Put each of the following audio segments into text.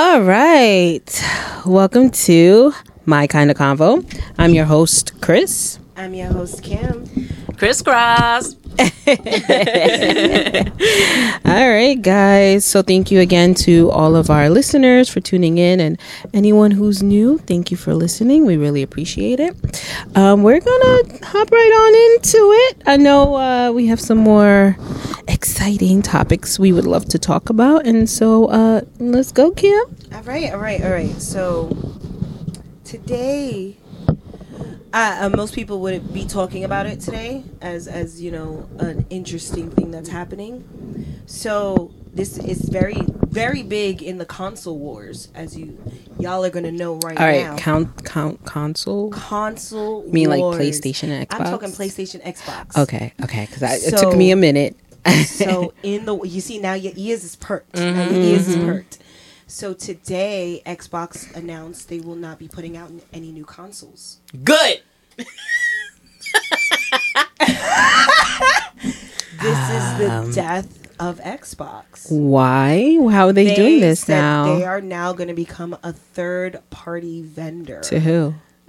All right. Welcome to My Kind of Convo. I'm your host, Crys. I'm your host, Kim. Criss Cross. All right, guys. So, thank you again to all of our listeners for tuning in, and anyone who's new, thank you for listening. We really appreciate it. Um, we're gonna hop right on into it. I know uh, we have some more exciting topics we would love to talk about, and so uh, let's go, Kim. All right, all right, all right. So today, uh, uh, most people would be talking about it today as, as you know, an interesting thing that's happening. So this is very, very big in the console wars, as you y'all are gonna know right now. All right, now. count, count, console. console. You mean like. PlayStation and I'm talking PlayStation, Xbox. Okay, okay, because it took me a minute. so in the you see now your ears is perked. Now your ears is perked. So today Xbox announced they will not be putting out any new consoles. Good. This is the um, death of Xbox. Why? How are they, doing this now? They are now going to become a third party vendor. to who?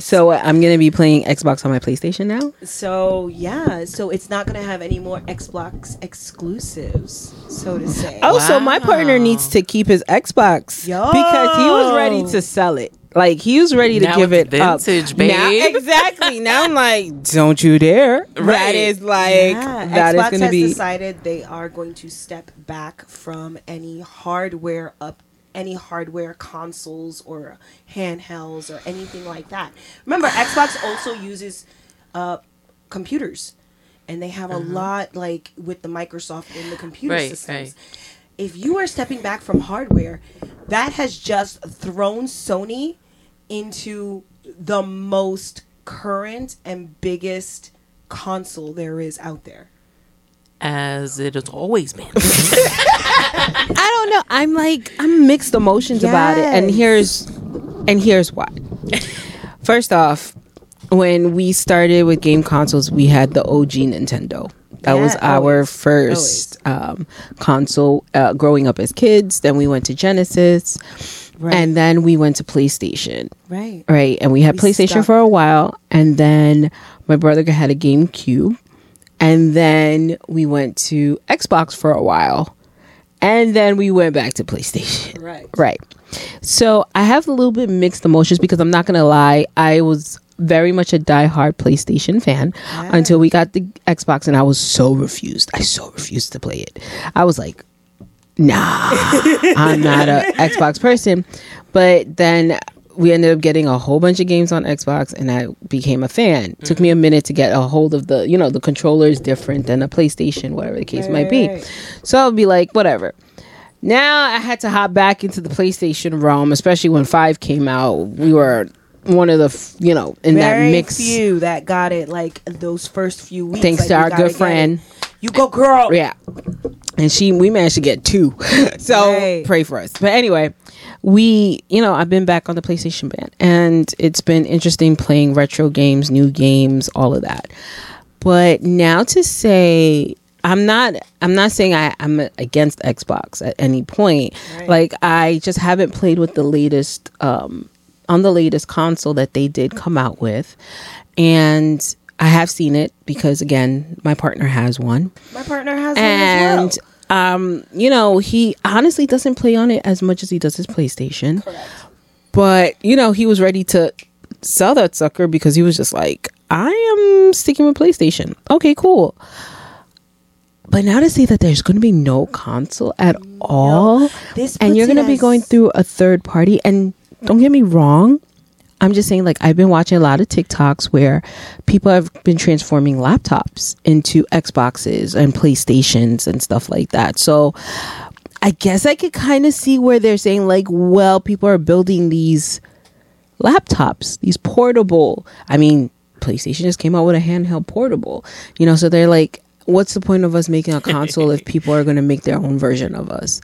so uh, I'm gonna be playing Xbox on my PlayStation now. so yeah, so it's not going to have any more Xbox exclusives, so to oh. say. Oh, so my partner needs to keep his Xbox Yo. because he was ready to sell it. Like he was ready to Now give it's it up. vintage, Now, babe. exactly. Now I'm like, don't you dare! That Right. is like Yeah, that is Xbox gonna has be. decided they are going to step back from any hardware up any hardware consoles or handhelds or anything like that. Remember, Xbox also uses uh, computers, and they have a lot like with the Microsoft in the computer Right, systems. right. If you are stepping back from hardware, that has just thrown Sony into the most current and biggest console there is out there. As it has always been. I don't know. I'm like I'm mixed emotions about it, and here's and here's why. First off, when we started with game consoles, we had the OG Nintendo. That was our always. first um, console uh, growing up as kids. Then we went to Genesis, Right. and then we went to PlayStation. Right. Right, and we had We PlayStation stuck. for a while, and then my brother had a GameCube, and then we went to Xbox for a while, and then we went back to PlayStation. Right. Right. So I have a little bit mixed emotions because I'm not gonna lie, I was very much a diehard PlayStation fan until we got the Xbox, and I was so refused. I so refused to play it. I was like, nah, I'm not a Xbox person. But then we ended up getting a whole bunch of games on Xbox, and I became a fan. Took me a minute to get a hold of the, you know, the controller is different than a PlayStation, whatever the case Right, might be. right. So I'll be like, whatever. Now I had to hop back into the PlayStation realm, especially when Five came out. We were one of the, f- you know, in Very that mix. few that got it like those first few weeks. Thanks like, to our good friend. You go, girl. Yeah. And she, we managed to get two. so Right. pray for us. But anyway, we, you know, I've been back on the PlayStation band and it's been interesting playing retro games, new games, all of that. But now to say, I'm not, I'm not saying I, I'm against Xbox at any point. Right. Like, I just haven't played with the latest, um, on the latest console that they did come out with. And I have seen it because, again, my partner has one My partner has and one as well. Um you know he honestly doesn't play on it as much as he does his playstation. But you know he was ready to sell that sucker because he was just like i am sticking with playstation. Okay cool. But now to say that there's going to be no console at all and you're going to be going through a third party and don't get me wrong I'm just saying, like, I've been watching a lot of TikToks where people have been transforming laptops into Xboxes and PlayStations and stuff like that. So I guess I could kind of see where they're saying, like, well, people are building these laptops, these portable. I mean, PlayStation just came out with a handheld portable, you know, so they're like, what's the point of us making a console if people are going to make their own version of us?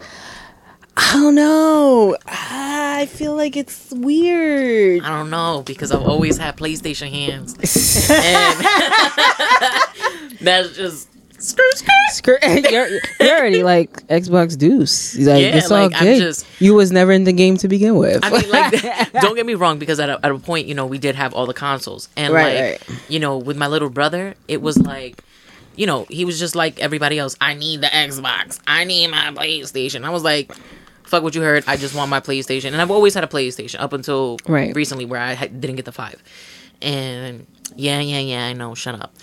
I don't know. I feel like it's weird. I don't know because I've always had PlayStation hands, and that's just Screw- you're, you're already like Xbox Deuce. Like, Yeah, it's all like, I'm good. just- you was never in the game to begin with. I mean, like, don't get me wrong, because at a, at a point, you know, we did have all the consoles, and Right, like, you know, with my little brother, it was like, you know, he was just like everybody else. I need the Xbox. I need my PlayStation. I was like, fuck what you heard. I just want my PlayStation, and I've always had a PlayStation up until Right. recently, where I had, didn't get the five, and yeah, yeah, yeah, I know. Shut up.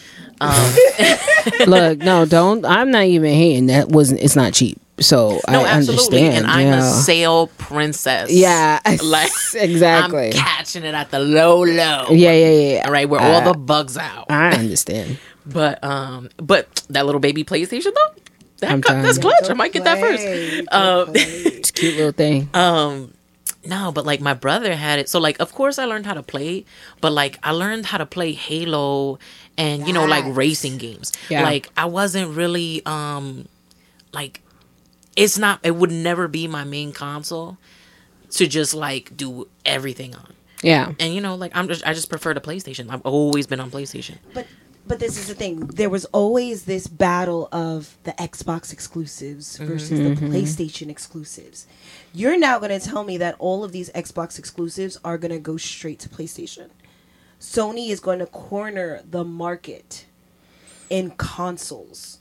Um, Look, no, don't. I'm not even hating. That wasn't. It's not cheap. So no, I absolutely, understand. and I'm yeah. a sale princess. Yeah, like exactly. I'm catching it at the low, low. yeah, yeah, yeah. All right, where all the bugs out. I understand. But um, but that little baby PlayStation though, that I'm cu- telling that's you. clutch. I might get that first. Um. It's a cute little thing. um, no, but like my brother had it. So like, of course, I learned how to play, but like I learned how to play Halo and you know like racing games. Yeah. Like I wasn't really um, like it's not. It would never be my main console to just like do everything on. Yeah. And you know, like I'm just I just prefer the PlayStation. I've always been on PlayStation. But but this is the thing. There was always this battle of the Xbox exclusives versus the PlayStation exclusives. You're now going to tell me that all of these Xbox exclusives are going to go straight to PlayStation. Sony is going to corner the market in consoles.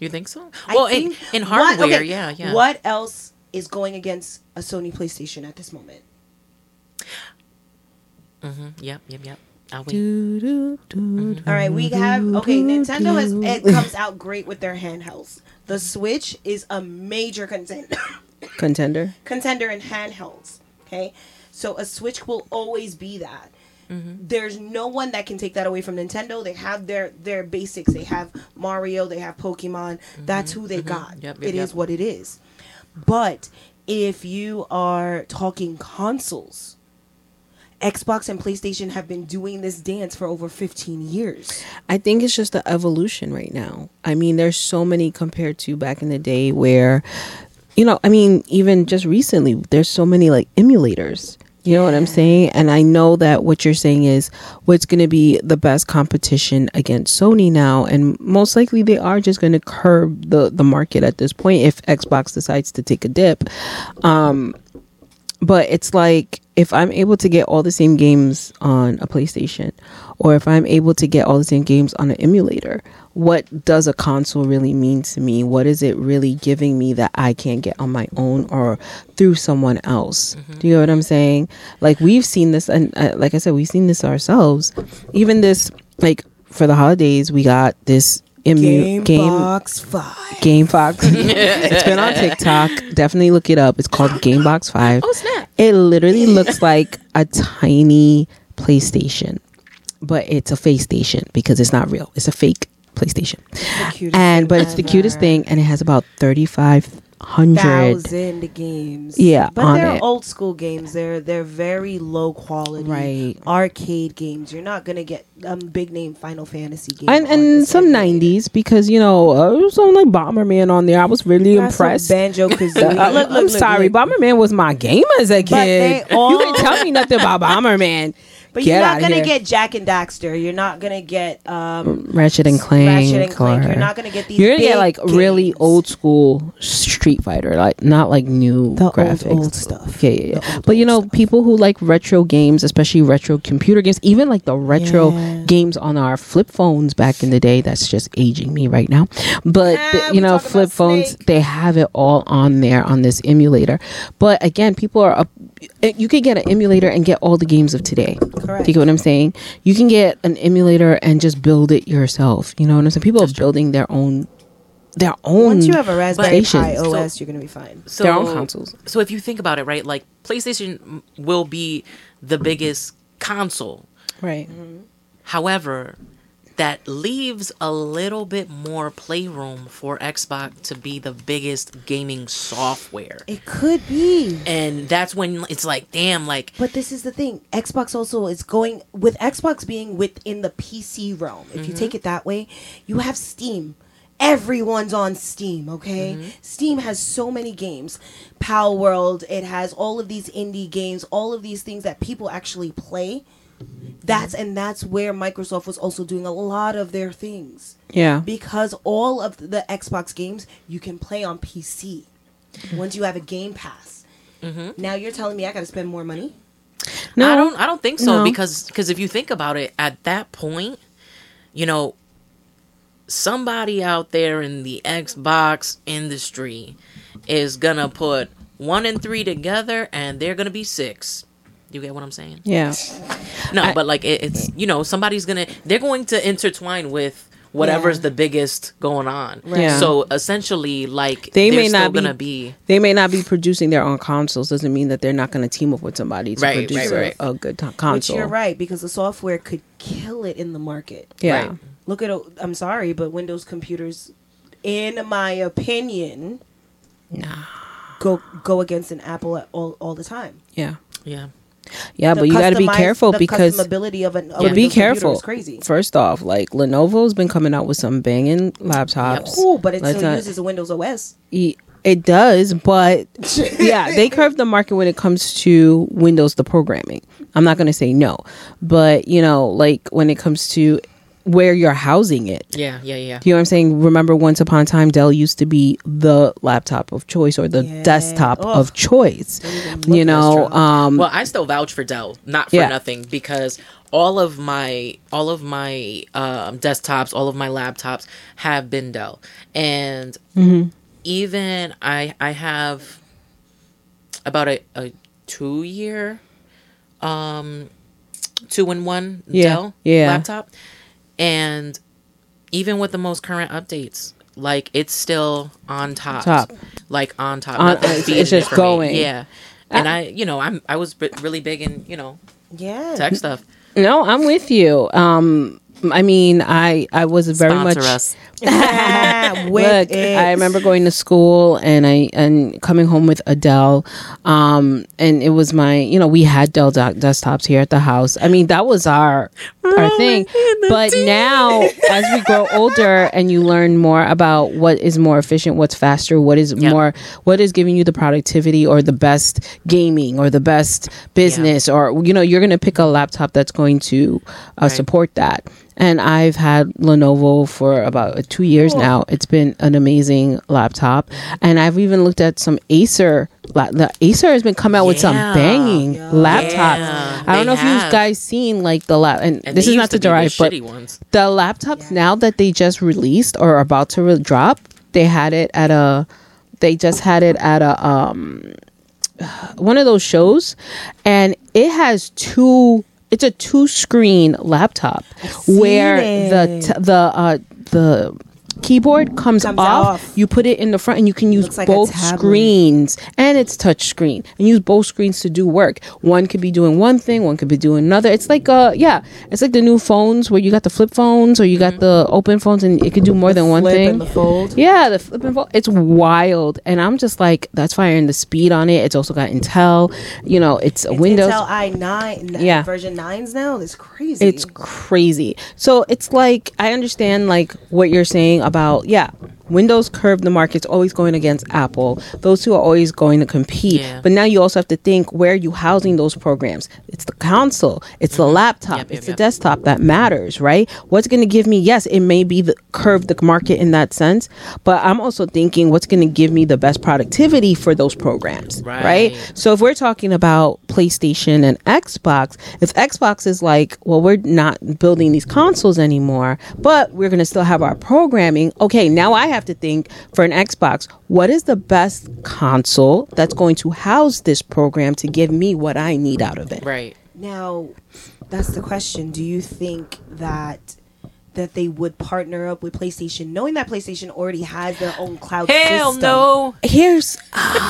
You think so? I Well, in, think- in what- hardware, okay, yeah, yeah. What else is going against a Sony PlayStation at this moment? Mm-hmm. Yep, yep, yep. I'll wait. Do, do, do, do. All right, we have okay. Nintendo has it comes out great with their handhelds. The Switch is a major contender Contender. contender in handhelds. Okay, so a Switch will always be that. Mm-hmm. There's no one that can take that away from Nintendo. They have their their basics. They have Mario. They have Pokemon. Mm-hmm. That's who they mm-hmm. got. Yep, yep, It is yep. what it is. But if you are talking consoles, Xbox and PlayStation have been doing this dance for over 15 years. I think it's just the evolution right now. I mean, there's so many compared to back in the day where, you know, I mean, even just recently, there's so many like emulators. You know what I'm saying? And I know that what you're saying is what's going to be the best competition against Sony now. And most likely they are just going to curb the, the market at this point if Xbox decides to take a dip. Um, but it's like if I'm able to get all the same games on a PlayStation, or if I'm able to get all the same games on an emulator, what does a console really mean to me? What is it really giving me that I can't get on my own or through someone else? Do you know what I'm saying? Like we've seen this, and uh, like I said, we've seen this ourselves. Even this, like for the holidays, we got this emu game Box 5. Game Fox. it's been on TikTok. Definitely look it up. It's called Gamebox Five. Oh, snap. It literally looks like a tiny PlayStation, but it's a face station because it's not real. It's a fake PlayStation. And thing but it's the cutest thing, and it has about thirty five hundred. thousand games. Yeah, but they're it. old school games. They're they're very low quality, Right. Arcade games. You're not gonna get um big name Final Fantasy games And, and some nineties because you know uh, there was some like Bomberman on there. I was really impressed. Banjo Kazooie. Uh, look, look, I'm look, sorry. Bomberman was my game as a But kid. they all- you can tell me nothing about Bomberman. But Get you're not gonna here. get Jack and Daxter. You're not gonna get um Ratchet and Clank. Ratchet and Clank. or- You're not gonna get these. You're gonna get big like really old school Street Fighter, like not like new The graphics. old stuff. Yeah, yeah, yeah. The old, but you know, stuff. people who like retro games, especially retro computer games, even like the retro Yeah. games on our flip phones back in the day. That's just aging me right now. But Ah, the- you know, flip phones, Snake. they have it all on there on this emulator. But again, people are up. Eh, you could get an emulator and get all the games of today. Correct. Do you get what I'm saying? You can get an emulator and just build it yourself. You know what I'm saying? People are building their own, their own. Once you have a Raspberry Pi stations. OS, you're gonna be fine. So, Their own consoles. So if you think about it, right, like PlayStation will be the biggest console. right. However, that leaves a little bit more playroom for Xbox to be the biggest gaming software. It could be. And that's when it's like, damn, like But this is the thing. Xbox also is going with Xbox being within the PC realm. If you take mm-hmm. it that way, you have Steam. Everyone's on Steam, okay? Mm-hmm. Steam has so many games. Palworld, it has all of these indie games, all of these things that people actually play. That's and that's where Microsoft was also doing a lot of their things Yeah. because all of the Xbox games you can play on PC once you have a Game Pass. Mm-hmm. Now you're telling me I got to spend more money? No, I don't. I don't think so No. because because if you think about it, at that point, you know, somebody out there in the Xbox industry is gonna put one and three together, and they're gonna be six. You get what I'm saying? Yeah. No, I- but like it, it's you know somebody's gonna they're going to intertwine with whatever's Yeah. the biggest going on. Right. Yeah. So essentially, like They they're may still not be- gonna be They may not be producing their own consoles. Doesn't mean that they're not going to team up with somebody to Right, produce right, right. A, a good to- Which console. you're right because the software could kill it in the market. Yeah. Right. Look at oh, I'm sorry, but Windows computers, in my opinion, nah. go go against an Apple at all all the time. Yeah. yeah. Yeah, The but you got to be careful the because customability of an. but a be careful. is crazy. First off, like Lenovo's been coming out with some banging laptops. Cool, but it still not- uses a Windows OS. E- It does, but yeah, they curve the market when it comes to Windows, the programming. I'm not going to say no, but you know, like when it comes to where you're housing it. Yeah, yeah, yeah. You know what I'm saying? Remember, once upon a time, Dell used to be the laptop of choice or the Yeah. desktop Ugh. of choice. You know, um, Well, I still vouch for Dell, not for Yeah. nothing, because all of my all of my um, desktops, all of my laptops have been Dell, and Mm-hmm. even I I have about a, a two year, um, two in one Yeah, Dell yeah. laptop, and even with the most current updates. Like it's still on top, Top. like on top. On- it's- it's just for me. going. Yeah, and I, you know, I'm I was b- really big in you know Yeah. tech stuff. no, I'm with you. Um, I mean, I I was very Sponsor much. us. Look, it. I remember going to school and I and coming home with a Dell, um, and it was my you know we had Dell doc- desktops here at the house. I mean that was our our thing. But now as we grow older and you learn more about what is more efficient, what's faster, what is Yep. more what is giving you the productivity or the best gaming or the best business or you know you're gonna pick a laptop that's going to uh, Right. support that. And I've had Lenovo for about uh, two years now. It's been an amazing laptop, and I've even looked at some Acer. La- the Acer has been coming out with some banging Yeah. laptops. Yeah, I don't they know if you guys seen like the lap, and, And this is not to the derive, but ones. the laptops now that they just released or are about to re- drop, they had it at a, they just had it at a um, one of those shows, and it has two. It's a two screen laptop where the t- the uh the keyboard comes, Comes off, off. you put it in the front and you can use like both screens and it's touch screen and use both screens to do work one could be doing one thing one could be doing another it's like uh yeah it's like the new phones where you got the flip phones or you got the open phones and it could do more than one Flip thing and the fold. yeah, the flip and fold. It's wild, and I'm just like, that's fire. And the speed on it. It's also got Intel. You know, it's a It's Windows. Intel i9 Yeah. version 9s now. It's crazy. It's crazy. So it's like I understand like what you're saying about yeah, Windows curved the market's always going against Apple. Those two are always going to compete. Yeah. But now you also have to think where are you housing those programs? It's the console. It's the mm-hmm. laptop. Yep, yep, it's the yep. desktop that matters, right? What's going to give me? Yes, it may be the curve the market in that sense, but I'm also thinking what's going to give me the best productivity for those programs, right? Right. So if we're talking about PlayStation and Xbox, if Xbox is like, well, we're not building these consoles anymore, but we're going to still have our programming. Okay, now I have to think for an Xbox, what is the best console that's going to house this program to give me what I need out of it? Right. Now, that's the question. Do you think that that they would partner up with PlayStation, knowing that PlayStation already has their own cloud Hell system? no. Here's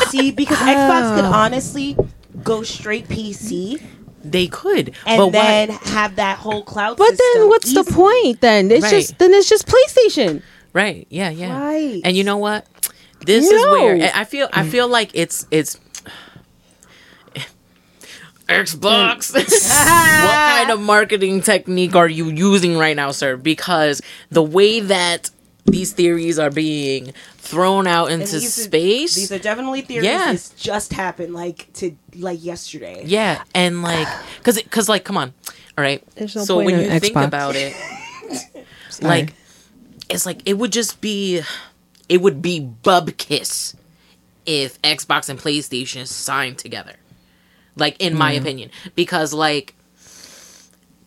See, because Xbox could oh. honestly go straight PC They could, and but then why? have that whole cloud. but system then what's the point then? It's Right. just then it's just PlayStation. Right. Yeah. Yeah. Right. And you know what? This is No. where I I feel. I feel like it's it's. Xbox. Mm. what kind of marketing technique are you using right now, sir? Because the way that these theories are being thrown out into these are- space, These are definitely theories. Yeah. This just happened like to like yesterday. Yeah, and like, cause, it, cause like, come on, All right. There's no so point when in you think about it, like it's like it would just be it would be bub kiss if Xbox and PlayStation signed together. Like in my mm-hmm. opinion, because like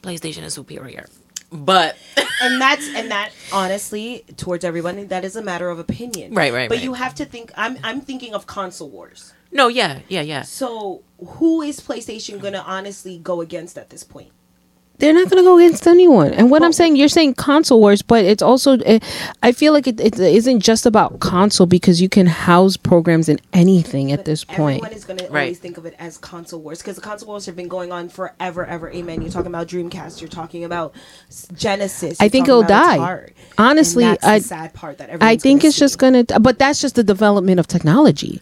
PlayStation is superior, but and that's and that honestly towards everyone that is a matter of opinion Right, right, but right. you have to think i'm i'm thinking of console wars no, yeah, yeah, yeah. so who is playstation gonna honestly go against at this point they're not going to go against anyone. And what I'm saying, you're saying console wars, but it's also, eh, I feel like it, it isn't just about console because you can house programs in anything at this point. everyone is gonna always think of it as console wars because the console wars have been going on forever ever amen you're talking about dreamcast you're talking about genesis I you're think it'll die. Atari. Honestly, and that's I- the sad part that I think gonna it's just going to, but that's just the development of technology.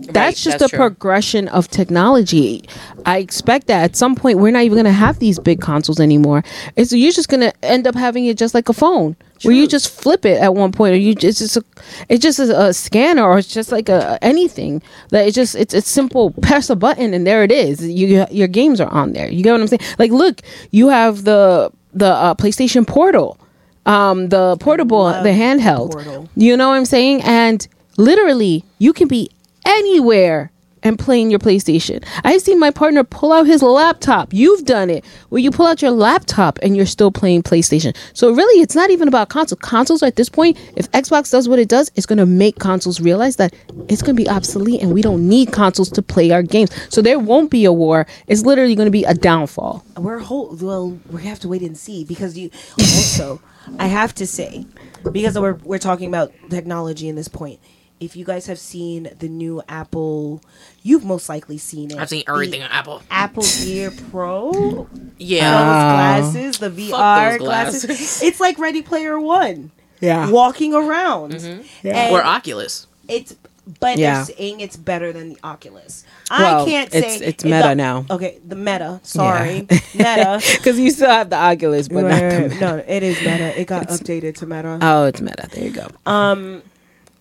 That's just that's the true. progression of technology. I expect that at some point we're not even going to have these big consoles anymore. It's you're just going to end up having it just like a phone, where you just flip it at one point, or you just it's just a, it's just a, a scanner, or it's just like a anything that it's just it's it's simple. Press a button and there it is. You your games are on there. You get what I'm saying? Like look, you have the the uh, PlayStation Portal, um, the portable, the handheld. Portal. You know what I'm saying? And literally, you can be anywhere and playing your PlayStation. I've seen my partner pull out his laptop. You've done it where you pull out your laptop and you're still playing PlayStation. So really, it's not even about console. Consoles at this point, if Xbox does what it does, it's going to make consoles realize that it's going to be obsolete and we don't need consoles to play our games. So there won't be a war. It's literally going to be a downfall. we're whole well we have to wait and see because you also i have to say because we're, we're talking about technology in this point if you guys have seen the new apple you've most likely seen it I've seen everything on Apple. apple gear pro Yeah. those glasses the vr glasses. glasses. it's like ready player one Yeah. walking around Mm-hmm. And or Oculus. it's but Yeah. they're saying it's better than the Oculus. Well, I can't say it's the- Meta now. Okay, the Meta. Sorry, Meta. Because you still have the Oculus, but not the no, it is Meta. It got updated to Meta. Oh, it's Meta. There you go. Um,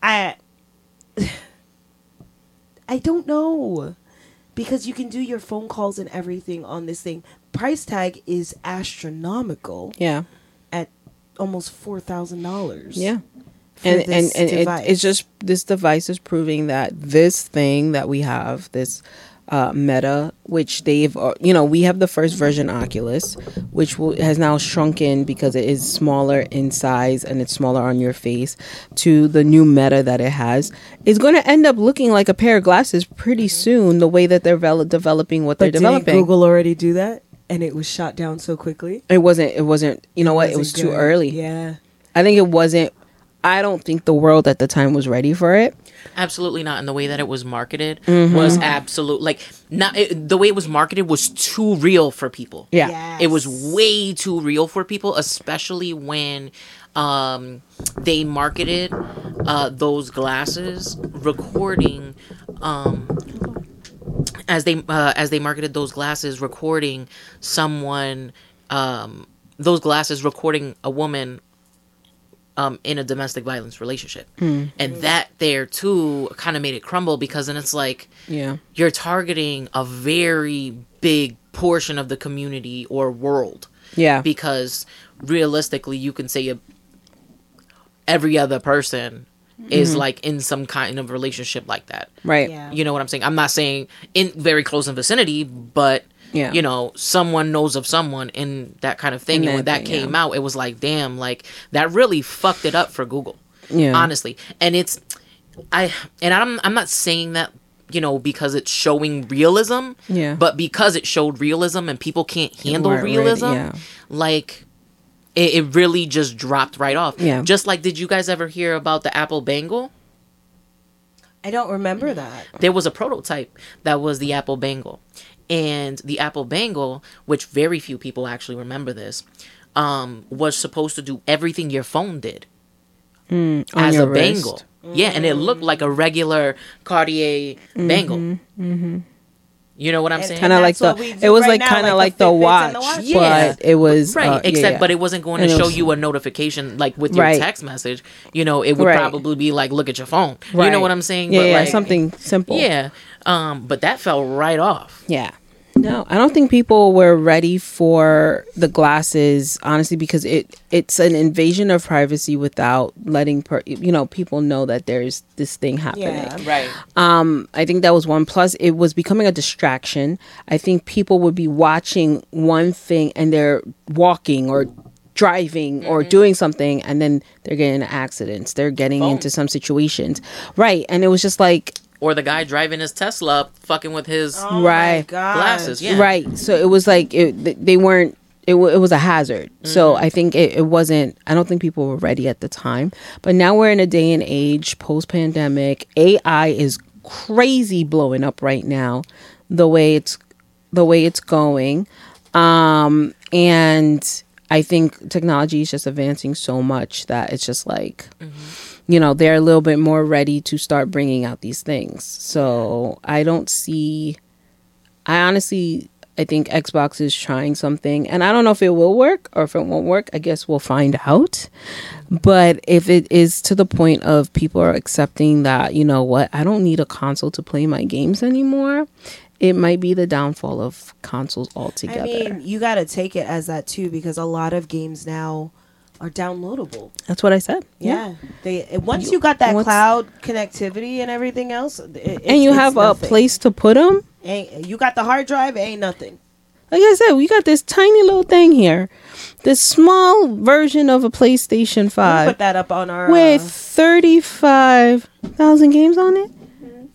I I don't know because you can do your phone calls and everything on this thing. Price tag is astronomical Yeah. at almost four thousand dollars. Yeah. and and, and it, it's just this device is proving that this thing that we have this uh, meta which they've uh, you know we have the first version oculus which will, has now shrunken because it is smaller in size and it's smaller on your face to the new meta that it has. Is going to end up looking like a pair of glasses pretty soon the way that they're vel- developing what they're but didn't developing. Google already do that, and it was shot down so quickly. it wasn't it wasn't you know what? It was Wasn't too early. Yeah. i think it wasn't i don't think the world at the time was ready for it Absolutely not. And the way that it was marketed Mm-hmm. was absolute. Like not it, the way it was marketed was too real for people. yeah Yes. It was way too real for people, especially when um, they marketed uh, those glasses recording. Um, as they uh, as they marketed those glasses recording someone um, those glasses recording a woman um, in a domestic violence relationship. And that there too kind of made it crumble because then it's like yeah. you're targeting a very big portion of the community or world. Yeah. Because realistically you can say a, every other person is like in some kind of relationship like that. Right. Yeah. you know what i'm saying? I'm not saying in very close in vicinity but Yeah. you know someone knows of someone in that kind of thing In and when that that thing, came yeah. out it was like damn like that really fucked it up for google Yeah. honestly and it's i and i'm i'm not saying that you know because it's showing realism Yeah. but because it showed realism and people can't handle weren't ready, realism yeah. like it, it really just dropped right off Yeah. just like did you guys ever hear about the apple bangle I don't remember that. there was a prototype that was the Apple Bangle. And the Apple Bangle, which very few people actually remember this, um, was supposed to do everything your phone did on as your a wrist. bangle. Yeah, and it looked like a regular Cartier bangle. You know what I'm And saying? kind of like the what we do it was right like kind of like like the the, watch, the watch. Yeah. but it was Right, uh, except yeah. but it wasn't going to it show was- you a notification like with your Right. text message. You know, it would Right. probably be like, look at your phone. You know what I'm saying? Yeah, But, yeah, like, something simple. Yeah, um, but that fell right off. yeah. No, No, I don't think people were ready for the glasses, honestly, because it it's an invasion of privacy without letting per, you know people know that there's this thing happening. Yeah. Right. Um, I think that was one. Plus, it was becoming a distraction. I think people would be watching one thing and they're walking or driving or doing something, and then they're getting accidents. They're getting Phone. into some situations, right? And it was just like Or the guy driving his Tesla, fucking with his Oh Right. glasses. Yeah. right. So it was like it, they weren't. It, wa- it was a hazard. So I think it, it wasn't. I don't think people were ready at the time. But now we're in a day and age post pandemic. AI is crazy blowing up right now. The way it's the way it's going, um, and I think technology is just advancing so much that it's just like you know they're a little bit more ready to start bringing out these things. So i don't see i honestly i think xbox is trying something and i don't know if it will work or if it won't work. I guess we'll find out. But if it is to the point of people are accepting that you know what i don't need a console to play my games anymore it might be the downfall of consoles altogether. I mean, you got to take it as that too because a lot of games now are downloadable. that's what i said Yeah, they once you got that what's- cloud connectivity and everything else, it, and you have nothing. a place to put them Ain't, you got the hard drive, it ain't nothing. like I said, we got this tiny little thing here, this small version of a PlayStation We'll 5 put that up on our with uh, 35,000 games on it.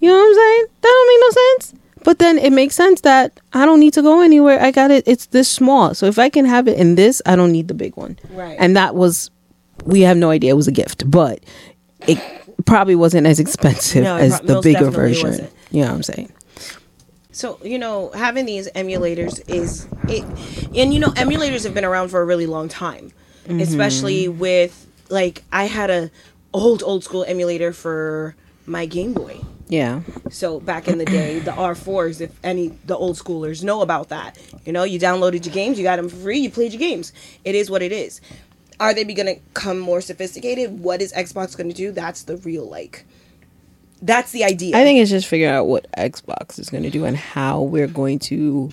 You know what I'm saying? That don't make no sense. But then it makes sense that I don't need to go anywhere. I got it. It's this small. So if I can have it in this, I don't need the big one. Right. And that was, we have no idea. It was a gift, but it probably wasn't as expensive No, as pro- the bigger version. wasn't. You know what I'm saying? So you know, having these emulators is it, and you know, emulators have been around for a really long time, mm-hmm. especially with like I had a old old school emulator for my Game Boy. Yeah. So back in the day, the R4s, if any the old schoolers know about that, you know, you downloaded your games, you got them for free, you played your games. It is what it is. Are they going to come more sophisticated? What is Xbox going to do? That's the real like. That's the idea. I think it's just figuring out what Xbox is going to do and how we're going to,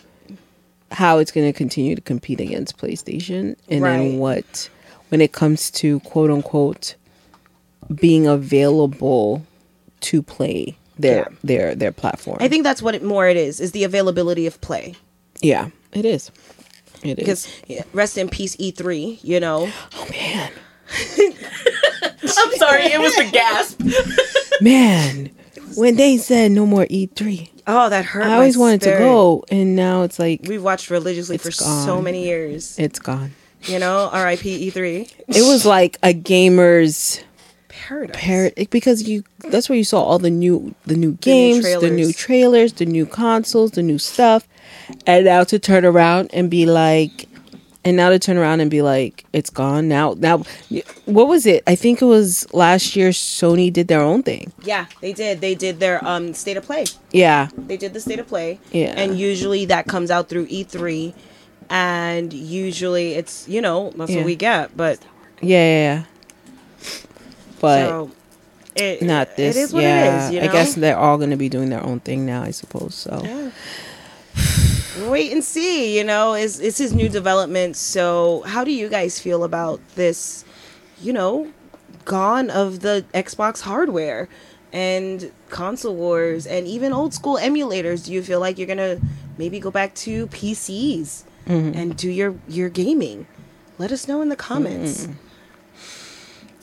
how it's going to continue to compete against PlayStation, and Right. then what, when it comes to quote unquote, being available to play their Yeah. their their platform. I think that's what it more it is is the availability of play. yeah, it is. It is. Because yeah, rest in peace E3, you know. oh man, I'm sorry, it was the gasp. man, when they said no more E3, Oh, that hurt. I my always wanted to go, and now it's like We've watched religiously for It's so many years. it's gone. You know, R.I.P. E3. It was like a gamer's Paradise. par- because you that's where you saw all the new the new games, the new trailers. trailers, the new consoles, the new stuff. And now to turn around and be like and now to turn around and be like it's gone now now what was it? I think it was last year Sony did their own thing. Yeah, they did. They did their um state of play. Yeah. They did the state of play. Yeah. And usually that comes out through E3 and usually it's, you know, that's Yeah. what we get, but Yeah, yeah, yeah. But so it not this. It is what yeah. it is, you I guess they're all going to be doing their own thing now, I suppose. So Yeah. Wait and see, you know, is it's his new development. So, how do you guys feel about this, you know, gone of the Xbox hardware and console wars and even old school emulators? Do you feel like you're going to maybe go back to PCs mm-hmm. and do your your gaming? Let us know in the comments. Mm-hmm.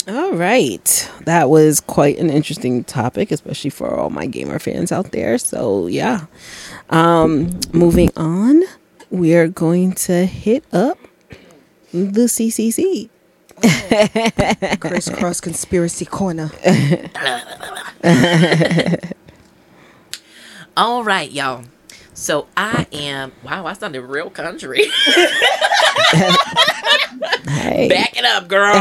All right. That was quite an interesting topic, especially for all my gamer fans out there. So, yeah. Um, moving on, we are going to hit up the CCC. Criss Cross conspiracy corner. All right, y'all. So I am. Wow, I sounded real country. Hey. Back it up, girl.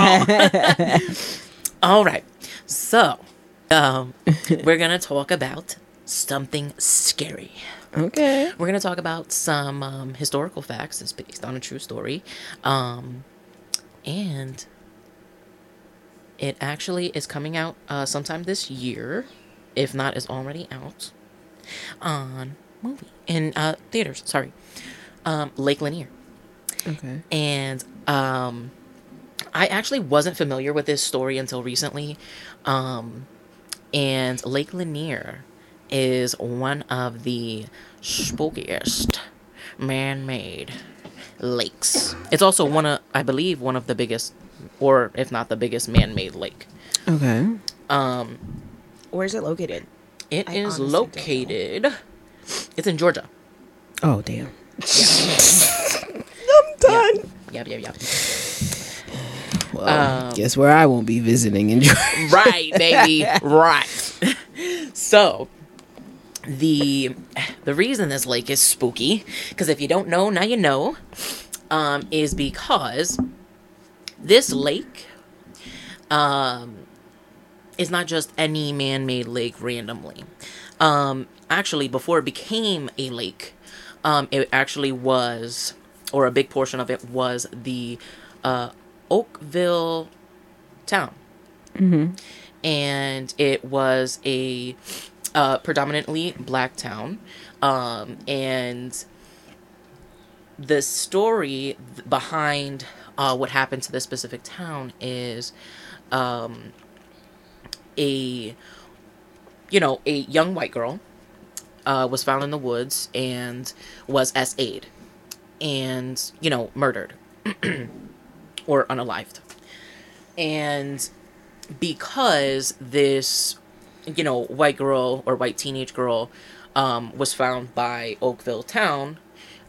All right. So, um, we're gonna talk about something scary. Okay. We're gonna talk about some um, historical facts. It's based on a true story, um, and it actually is coming out uh, sometime this year, if not is already out, on movie in uh, theaters. Sorry, um, Lake Lanier, Okay. and um, I actually wasn't familiar with this story until recently. Um, and Lake Lanier is one of the spookiest man-made lakes. It's also one of, I believe, one of the biggest, or if not the biggest, man-made lake. Okay. Um, Where's it located? it I is honestly don't know. located. It's in Georgia. Oh damn. I'm done. Yep, yep, yep. Well, Um, guess where I won't be visiting in Georgia. right, baby, right. so, the the reason this lake is spooky, because if you don't know, now you know, um, is because this lake, um, is not just any man-made lake randomly. Um, actually, before it became a lake, um, it actually was, or a big portion of it was the uh, Oakville town. And it was a uh, predominantly black town. Um, and the story behind uh, what happened to this specific town is um, a you know a young white girl uh, was found in the woods and was SA'd and you know murdered or unalived. And because this you know white girl or white teenage girl um, was found by oakville town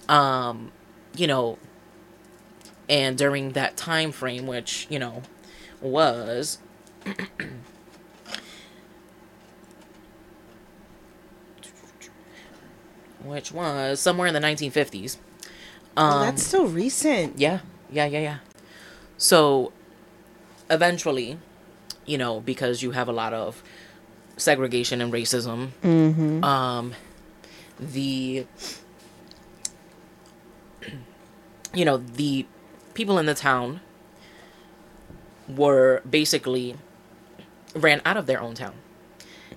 um, you know and during that time frame which you know was which was somewhere in the 1950s um, Oh, that's so recent. yeah, yeah, yeah, yeah. So eventually, you know, because you have a lot of segregation and racism, um, the you know the people in the town were basically ran out of their own town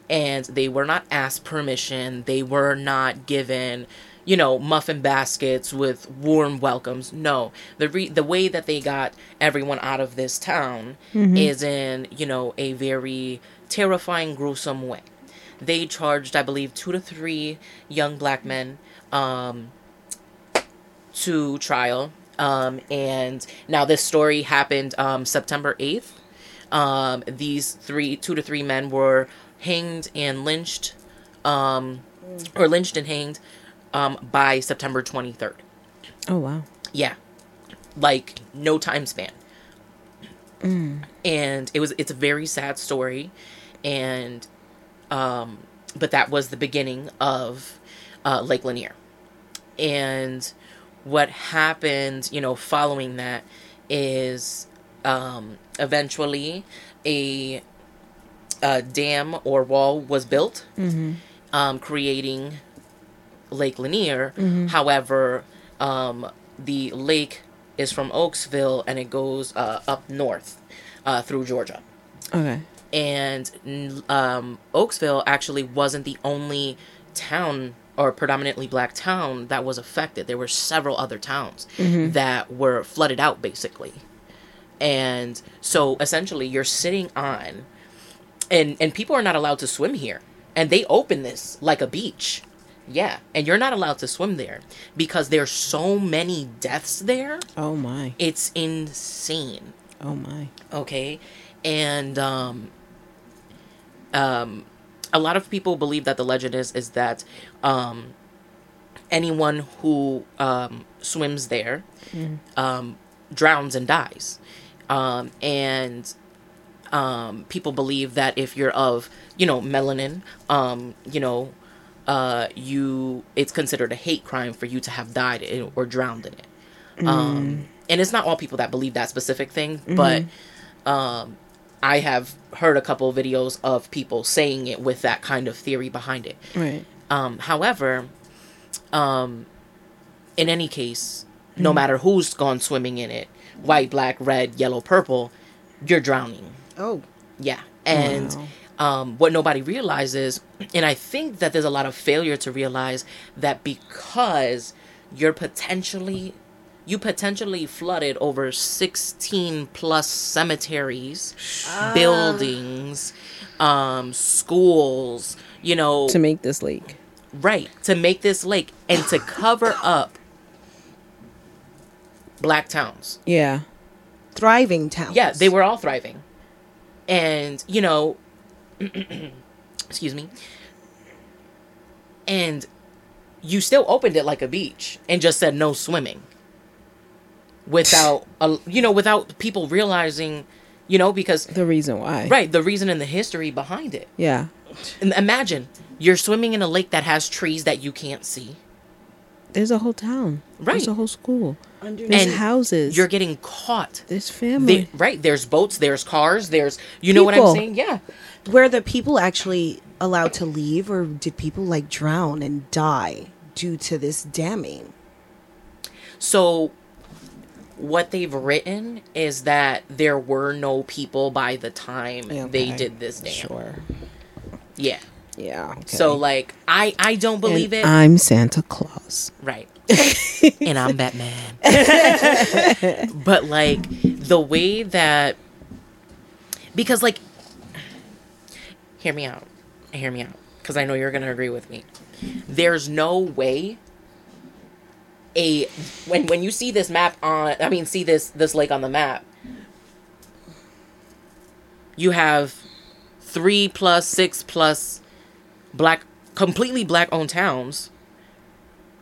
and they were not asked permission. They were not given, you know, muffin baskets with warm welcomes. No, the re- the way that they got everyone out of this town is in, you know, a very terrifying, gruesome way. They charged, I believe, two to three young black men um, to trial. Um, and now this story happened um, September 8th. Um, these three, two to three men were hanged and lynched, um, or lynched and hanged um, by September 23rd. Oh wow. Yeah, like no time span. And it was it's a very sad story, and um, but that was the beginning of uh, Lake Lanier, and what happened, you know, following that is um, eventually a, a dam or wall was built, um, creating Lake Lanier. However, um, the lake is from Oaksville and it goes uh, up north uh, through Georgia. Okay. And um, Oaksville actually wasn't the only town or predominantly black town that was affected. There were several other towns that were flooded out, basically. And so essentially, you're sitting on, and and people are not allowed to swim here, and they open this like a beach. Yeah, and you're not allowed to swim there because there's so many deaths there. Oh my. It's insane Oh my. okay and um um a lot of people believe that the legend is is that um anyone who um swims there um drowns and dies um and um people believe that if you're of you know melanin um you know uh you it's considered a hate crime for you to have died in, or drowned in it. Um and it's not all people that believe that specific thing but um i have heard a couple of videos of people saying it with that kind of theory behind it. Right. um however um in any case no matter who's gone swimming in it white black red yellow purple you're drowning. Oh, yeah. And um, what nobody realizes, and I think that there's a lot of failure to realize that because you're potentially you potentially flooded over 16 plus cemeteries, buildings, um, schools, you know, to make this lake. right, to make this lake and to cover up black towns. Yeah. Thriving towns. Yeah, they were all thriving. And, you know, excuse me. And you still opened it like a beach and just said no swimming. Without a, you know, without people realizing, you know, because The reason why. right, the reason and the history behind it. Yeah. And imagine you're swimming in a lake that has trees that you can't see. There's a whole town. right There's a whole school. Underneath. There's And houses. You're getting caught. There's family. They, right, there's boats, there's cars, there's you know what I'm saying? Yeah. Were the people actually allowed to leave, or did people like drown and die due to this damming? So what they've written is that there were no people by the time they did this dam. Sure. Yeah. Yeah. okay. So like I I don't believe And it. I'm Santa Claus. right. and I'm Batman. but like the way that because like hear me out. Hear me out cuz I know you're going to agree with me. There's no way a when when you see this map on I mean see this this lake on the map you have 3 plus 6 plus black completely black owned towns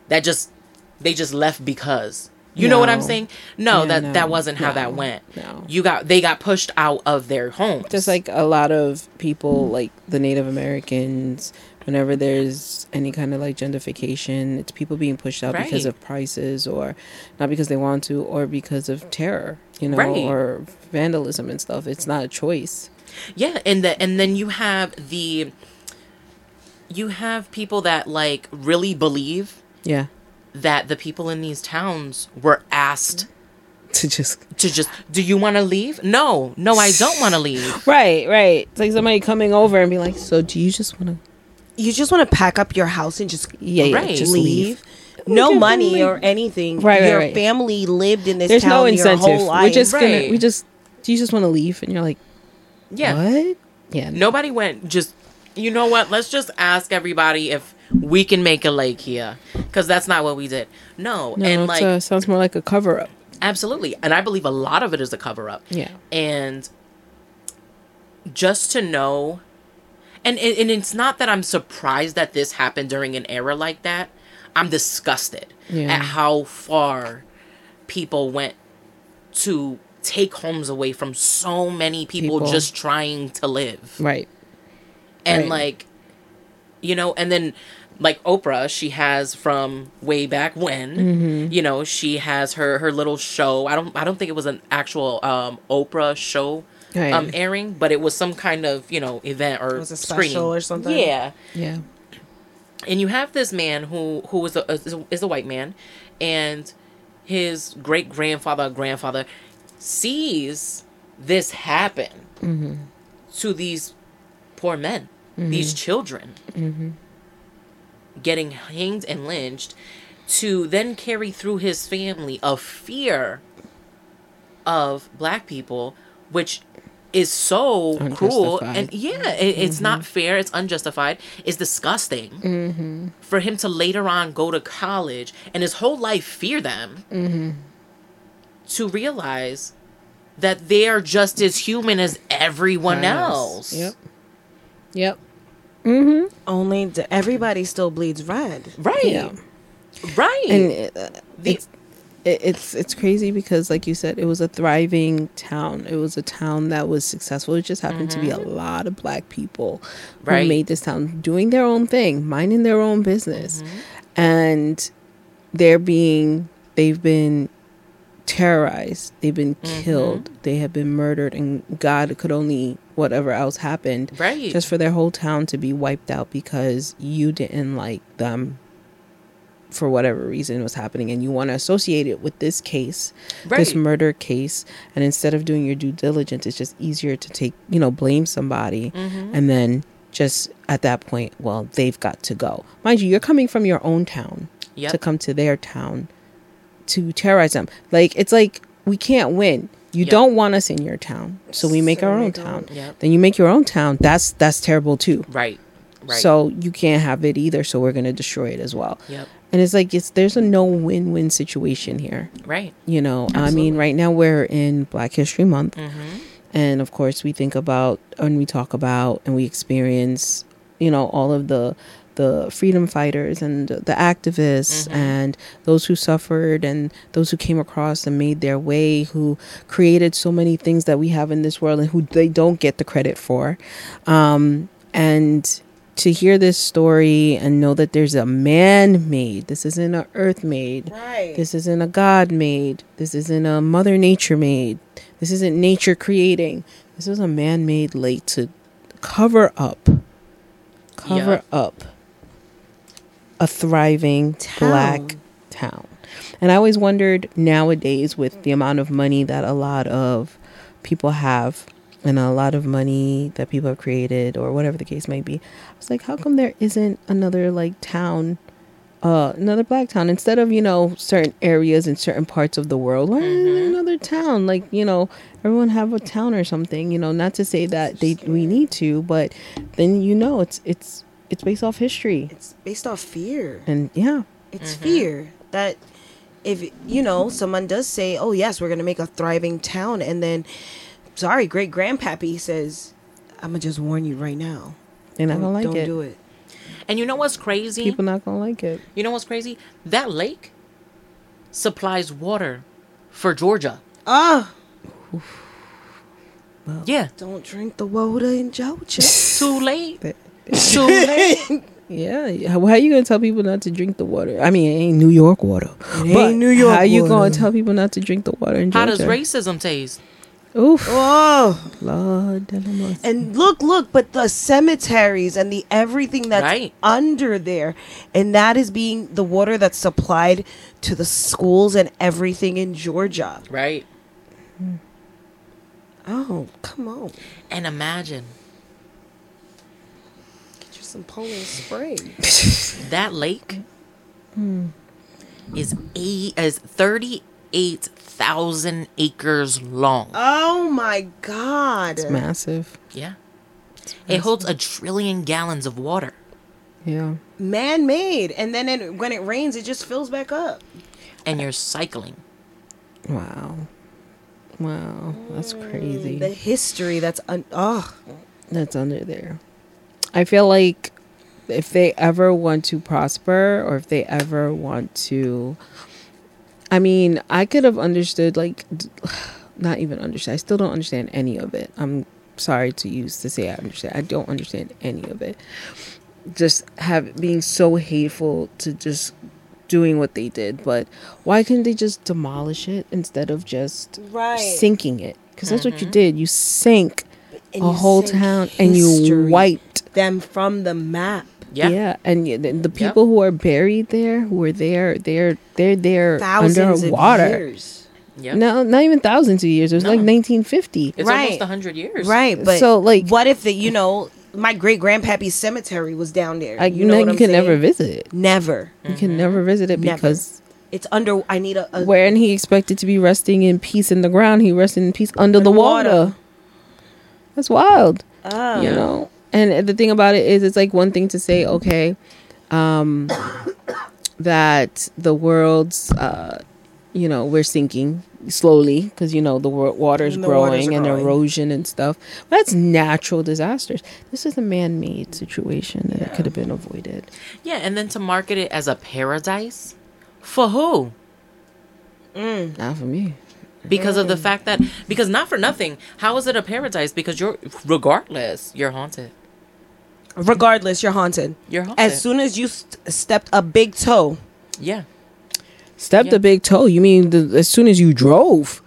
that just they just left because you know what I'm saying? No, Yeah, that no, that wasn't how no, that went. no. You got they got pushed out of their homes. Just like a lot of people, like the Native Americans, whenever there's any kind of like gentrification, it's people being pushed out because of prices or not because they want to or because of terror, you know, Right. or vandalism and stuff. It's not a choice. Yeah, and the and then you have the you have people that like really believe Yeah. That the people in these towns were asked To just to just do you want to leave? No, no, I don't want to leave. Right, right. It's like somebody coming over and be like, "So, do you just want to You just want to pack up your house and just Yeah, yeah, Right. just leave. leave. No can money leave. or anything. Right, right, your right. family lived in this There's town no your incentive. whole life. We're just gonna. We just. Do you just want to leave? And you're like, Yeah. what? Yeah. Nobody went just you know what? Let's just ask everybody if we can make a lake here cuz that's not what we did. No, No, and like uh, sounds more like a cover up. absolutely. And I believe a lot of it is a cover up. Yeah. and just to know and, and and it's not that i'm surprised that this happened during an era like that i'm disgusted Yeah. at how far people went to take homes away from so many people, People. just trying to live Right. and Right. like you know and then like oprah she has from way back when Mm-hmm. you know she has her her little show i don't i don't think it was an actual um oprah show Right. um airing but it was some kind of you know event or It was a screening. special or something? yeah Yeah. and you have this man who who is a is a, is a white man and his great grandfather grandfather sees this happen Mm-hmm. to these poor men these children Mm-hmm. Getting hanged and lynched to then carry through his family a fear of black people which is so cruel and yeah it, it's not fair it's unjustified it's disgusting Mm-hmm. for him to later on go to college and his whole life fear them Mm-hmm. to realize that they are just as human as everyone else Yep. Yep. Mm-hmm. Only the, everybody still bleeds red. right Yeah. right And it, uh, The- it's it, it's it's crazy because, like you said, it was a thriving town. It was a town that was successful. It just happened to be a lot of black people who made this town doing their own thing, minding their own business, and they're being they've been terrorized. They've been killed. They have been murdered, and God could only whatever else happened right just for their whole town to be wiped out because you didn't like them for whatever reason was happening and you want to associate it with this case this murder case and instead of doing your due diligence it's just easier to take you know blame somebody Mm-hmm. and then just at that point well they've got to go mind you you're coming from your own town Yep. to come to their town to terrorize them like it's like we can't win you Yep. don't want us in your town so we make So our own town own. Yep. then you make your own town that's that's terrible too Right. Right. so you can't have it either so we're going to destroy it as well Yep. and it's like it's there's a no win-win situation here Right. you know i mean right now we're in black history month Mm-hmm. and of course we think about and we talk about and we experience you know all of the the freedom fighters and the activists and those who suffered and those who came across and made their way who created so many things that we have in this world and who they don't get the credit for um and to hear this story and know that there's a man made this isn't a earth made Right. this isn't a God made. This isn't a Mother Nature made. This isn't nature creating. This is a man made lake to cover up, cover Yeah. up a thriving Town. black town. And I always wondered nowadays with the amount of money that a lot of people have and a lot of money that people have created or whatever the case may be. I was like, how come there isn't another like town uh another black town instead of you know certain areas in certain parts of the world why isn't another town like you know everyone have a town or something you know not to say that they we need to but then you know it's it's it's based off history It's based off fear. and yeah It's Mm-hmm. fear that if you know someone does say, "Oh yes, we're gonna make a thriving town," and then, sorry, great grandpappy says, "I'm gonna just warn you right now. And I Don't, gonna like don't it do it." And you know what's crazy? people not gonna like it You know what's crazy? That lake supplies water for Georgia. Ah, Yeah. don't drink the water in Georgia. Too late. But- Too late. yeah how, how you gonna tell people not to drink the water i mean it ain't new york water It but ain't New York how are you water. gonna tell people not to drink the water in Georgia? How does racism taste? oof oh, lord and look, look, but the cemeteries and the everything that's Right. under there, and that is being the water that's supplied to the schools and everything in Georgia. Right. Oh, come on. And imagine Get you some Poland Spring. that lake is eight is thirty eight thousand acres long. Oh my god. it's massive Yeah. It holds a trillion gallons of water. yeah Man made. And then it, when it rains, it just fills back up. And you're cycling. Wow. Wow. That's mm, crazy. The history that's. Un- oh. That's under there. I feel like if they ever want to prosper or if they ever want to. I mean, I could have understood, like, not even understand. I still don't understand any of it. I'm sorry to use to say I understand. I don't understand any of it. Just have being so hateful to just doing what they did. But why couldn't they just demolish it instead of just Right. sinking it? Because that's what you mm-hmm. did. You sank And a you whole town and you history. Wiped. them from the map. Yeah. Yeah, and the, the people who are buried there, who are there, they're they're there Thousands underwater. of years. Yep. No, not even thousands of years. It was No. like 1950. It's Right. almost a hundred years. Right, but So, like- what if the you know my great grandpappy's cemetery was down there? Like you you, know know, what you I'm can never visit it. Never, You can mm-hmm. never visit it Never. because it's under. I need a, a where he expected to be resting in peace in the ground, he rested in peace under the Underwater. water. That's wild. Oh. you know and the thing about it is it's like one thing to say okay um that the world's uh you know we're sinking slowly because you know the wor- water's the growing are and growing. erosion and stuff that's natural disasters this is a man-made situation that could have been avoided Yeah, and then to market it as a paradise for who? not for me Because of the fact that because not for nothing, how is it a paradise? Because you're regardless, you're haunted. Regardless, you're haunted. You're haunted. As soon as you st- stepped a big toe, yeah. stepped Yeah. a big toe you mean the, as soon as you drove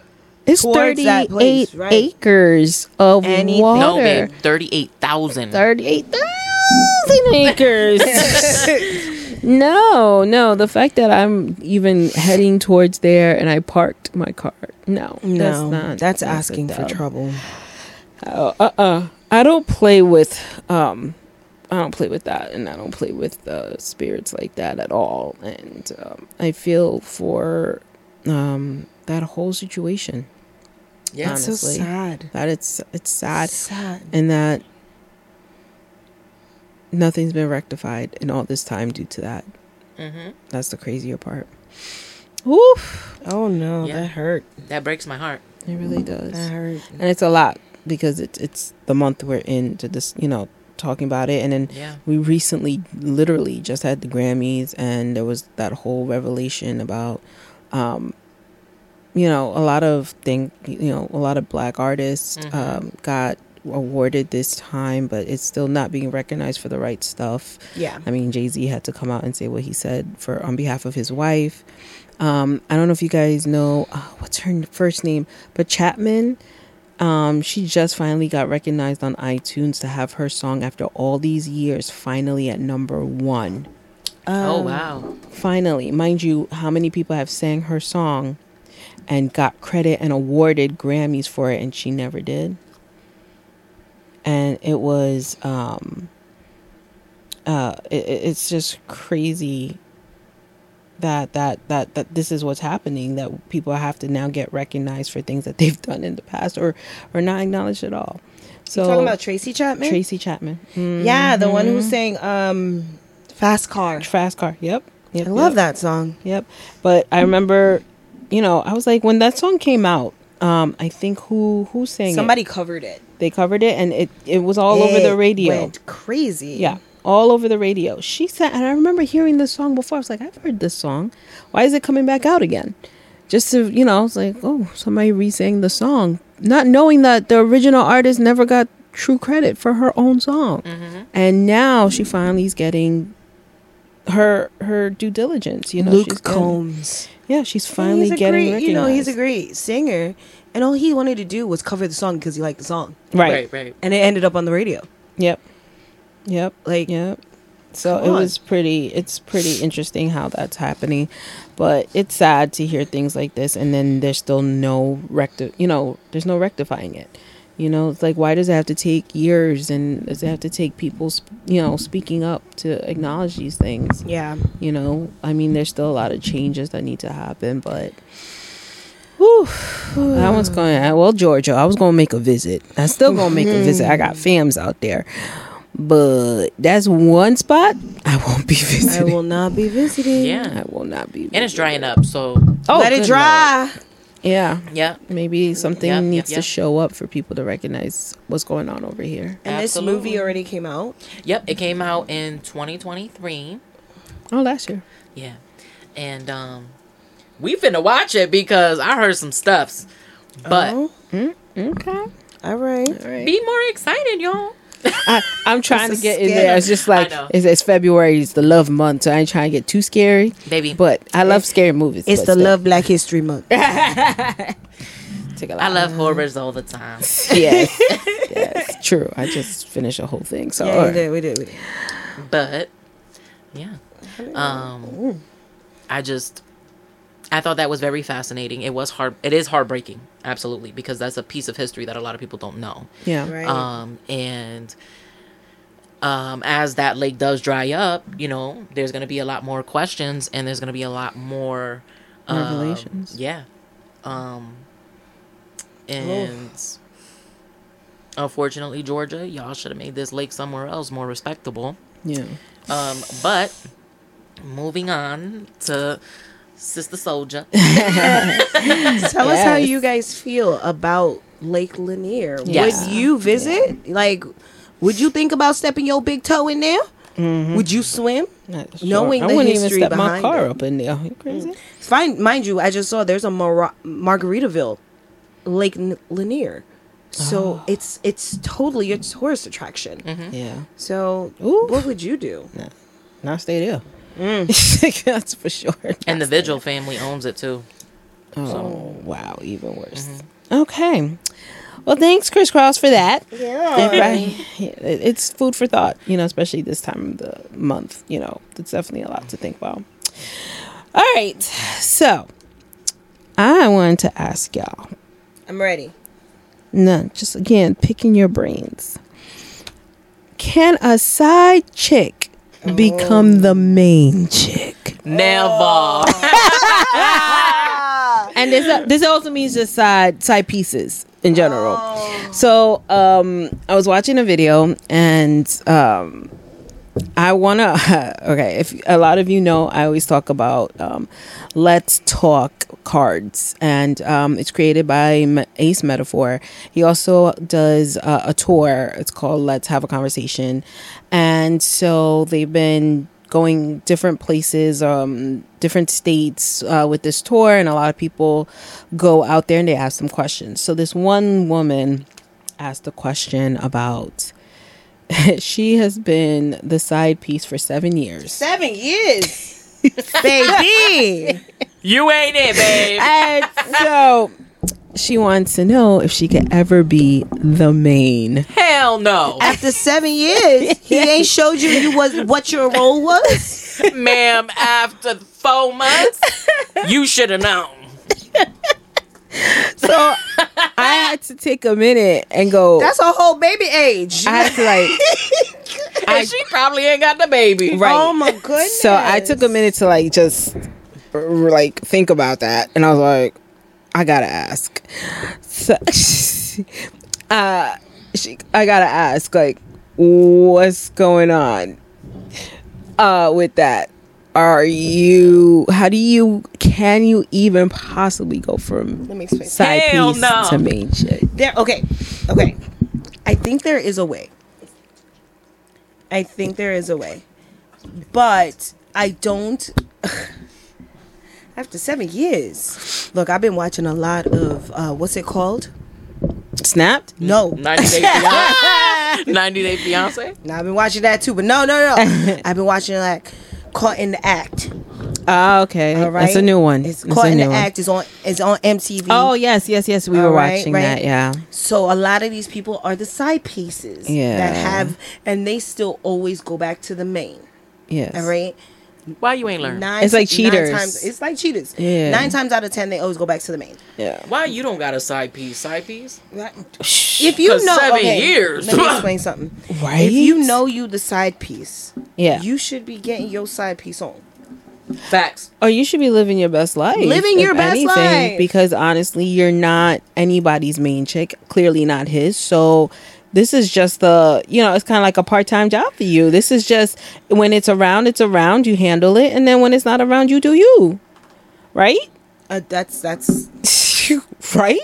it's Towards 38 place, right. acres of Anything. water No, babe, thirty-eight thousand. 38,000 acres. No, no. The fact that I'm even heading towards there and I parked my car. No, No, that's not. that's a asking for trouble. Oh, uh, uh I don't play with. Um, I don't play with that, and I don't play with uh, spirits like that at all. And um, I feel for um that whole situation. Yeah. It's so sad. That it's it's sad, Sad. and that nothing's been rectified in all this time due to that. hmm That's the crazier part. Oof, Oh no, Yeah. that hurt. That breaks my heart. it really does. That hurt. and it's a lot because it's it's the month we're in to this you know talking about it and then Yeah. we recently literally just had the grammys and there was that whole revelation about um you know a lot of thing you know a lot of black artists Mhm. um got awarded this time but it's still not being recognized for the right stuff Yeah. I mean, Jay Z had to come out and say what he said for on behalf of his wife. Um, I don't know if you guys know uh, what's her first name, but Chapman. Um, she just finally got recognized on iTunes to have her song after all these years finally at number one. oh Um, wow. Finally, mind you, how many people have sang her song and got credit and awarded Grammys for it, and she never did. And it was, um, uh, it, it- it's just crazy that that that that this is what's happening. That people have to now get recognized for things that they've done in the past, or or not acknowledged at all. So you talking about Tracy Chapman? Tracy Chapman, Yeah, the one who Mhm. sang um, "Fast Car." Fast Car. Yep. yep I love yep. that song. Yep. But I remember, you know, I was like, when that song came out, um, I think who who sang Somebody it? covered it. They covered it, and it it was all over the radio. Went crazy. Yeah, all over the radio. She said, and I remember hearing this song before. I was like, I've heard this song. Why is it coming back out again? Just to, you know, I was like, oh, somebody re-sang the song, not knowing that the original artist never got true credit for her own song, hmm and now she finally is getting her her due diligence. You know, Luke she's getting- Combs. yeah, she's finally he's a getting great, recognized. You know, he's a great singer, and all he wanted to do was cover the song because he liked the song, right. Right. Right. and it ended up on the radio. Yep. Yep. Like, Yep. So it on. was pretty. It's pretty interesting how that's happening, but it's sad to hear things like this, and then there's still no recti. You know, there's no rectifying it. You know, it's like why does it have to take years, and does it have to take people, sp- you know, speaking up to acknowledge these things? yeah, You know, I mean, there's still a lot of changes that need to happen, but. Whew, that one's going. Well, Georgia, I was gonna make a visit. I'm still gonna make a visit. I got fams out there, but that's one spot I won't be visiting. I will not be visiting. Yeah. I will not be. And it's drying up, so Oh, Let it dry. Lord. Yeah, yeah. maybe something Yep, yep, needs to show up for people to recognize what's going on over here. And this movie already came out. Yep. It came out in 2023. Oh, last year. Yeah. And um, we finna watch it because I heard some stuffs. But Oh, Okay. all right. All right. be more excited, y'all. I, I'm trying to This is get in there. It's just like it's, it's February. It's the love month, so I ain't trying to get too scary. Baby. But I love scary movies. It's the still. Love Black History Month. Take a lot. I love horrors all the time. yes, yes, true. I just finished a whole thing. So yeah, all we did, we did, we did. But yeah. Um I just I thought that was very fascinating. It was hard it is heartbreaking, absolutely, because that's a piece of history that a lot of people don't know. yeah, Right. Um and um as that lake does dry up, you know, there's going to be a lot more questions and there's going to be a lot more um, Revelations. yeah. Um and unfortunately, Georgia, y'all should have made this lake somewhere else more respectable. yeah. Um, but moving on to Sister Soldier. Tell us how you guys feel about Lake Lanier. Yes. Would you visit? Like, would you think about stepping your big toe in there? Mm-hmm. Would you swim? Not sure. Knowing I the wouldn't even history step my car it. up in there. You crazy? Mm. Fine, mind you, I just saw there's a Mar- Margaritaville Lake N- Lanier, so oh. it's it's totally a tourist attraction. Mm-hmm. Yeah. So, Ooh. what would you do? Not stay there. Mm. That's for sure. and the Vigil family owns it too. Oh wow, even worse. Okay. Well, thanks, Criss Cross, for that. Yeah. Right. It's food for thought, you know, especially this time of the month. You know, it's definitely a lot to think about. All right. So, I wanted to ask y'all. I'm ready. No, just again, picking your brains. Can a side chick become the main chick? Never. And this this also means just side side pieces in general. So um, I was watching a video and um, I wanna okay. If a lot of you know, I always talk about um, let's talk cards, and um, it's created by Ace Metaphor. He also does uh, a tour. It's called Let's Have a Conversation, and so they've been going different places, um, different states uh, with this tour, and a lot of people go out there and they ask them questions. So this one woman asked a question about she has been the side piece for seven years. Seven years, baby. you ain't it, babe. And so she wants to know if she could ever be the main. Hell no. After seven years, he ain't showed you you was what your role was. Ma'am, after four months, you should have known. So I had to take a minute and go. That's a whole baby age. I had to like, And she probably ain't got the baby. right. Oh my goodness. So I took a minute to like just like think about that, and I was like, I gotta ask. So, uh, she, I gotta ask, like, what's going on, uh, with that? Are you? How do you? Can you even possibly go from Let me explain. side Hell piece no. to main chick? There. Okay. Okay. I think there is a way. I think there is a way, but I don't. After seven years, look, I've been watching a lot of uh, what's it called? Snapped? No, 90 Day Fiance. 90 Day Fiance. no, I've been watching that too, but no, no, no. I've been watching like Caught in the Act. Ah, okay. All right, That's a new one. It's That's Caught a in the one. Act is on is on MTV. Oh yes, yes, yes. We All were right, watching right. that. Yeah. So a lot of these people are the side pieces Yeah. that have, and they still always go back to the main. Yes. All right. Why you ain't learn? Nine, It's like nine cheaters. times, it's like cheaters. Yeah. Nine times out of ten, they always go back to the main. Yeah. Why you don't got a side piece? Side piece? If you know, seven okay, years. Let me explain something. Right. If you know you the side piece, Yeah. you should be getting your side piece on. Facts. or you should be living your best life. Living your best life. Because honestly, you're not anybody's main chick. Clearly not his. So this is just the you know it's kind of like a part-time job for you this is just when it's around it's around you handle it and then when it's not around you do you right Uh, that's that's right?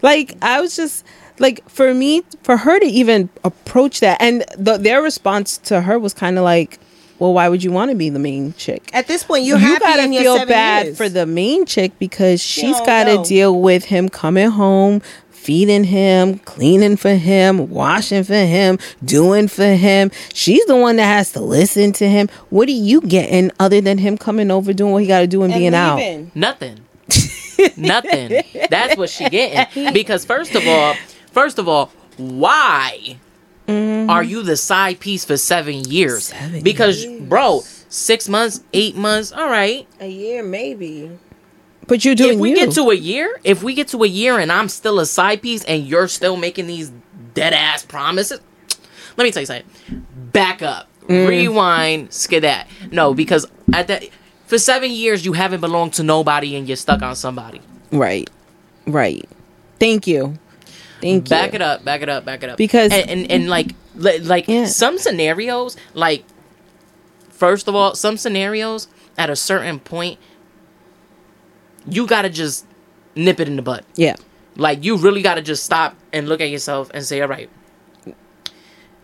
Like I was just like for me for her to even approach that and the, their response to her was kind of like, well, why would you want to be the main chick? at this point you're you gotta feel bad years. for the main chick because she's don't got to know. deal with him coming home feeding him cleaning for him washing for him doing for him she's the one that has to listen to him what are you getting other than him coming over doing what he got to do and, And being out. Nothing. Nothing. That's what she getting. Because first of all, first of all, why mm-hmm. are you the side piece for seven years? Seven because bro, six months, eight months, all right. A year maybe. But you're doing if we you. get to a year, if we get to a year and I'm still a side piece and you're still making these dead ass promises, let me tell you something. Back up, Mm. rewind, skedat. No, because at that for seven years you haven't belonged to nobody and you're stuck on somebody. Right. Right. Thank you. Thank you. Back it up, back it up, back it up. Because- and and, and like like Yeah. some scenarios, like first of all, some scenarios at a certain point, you gotta just nip it in the butt. Yeah. Like you really gotta just stop and look at yourself and say, all right,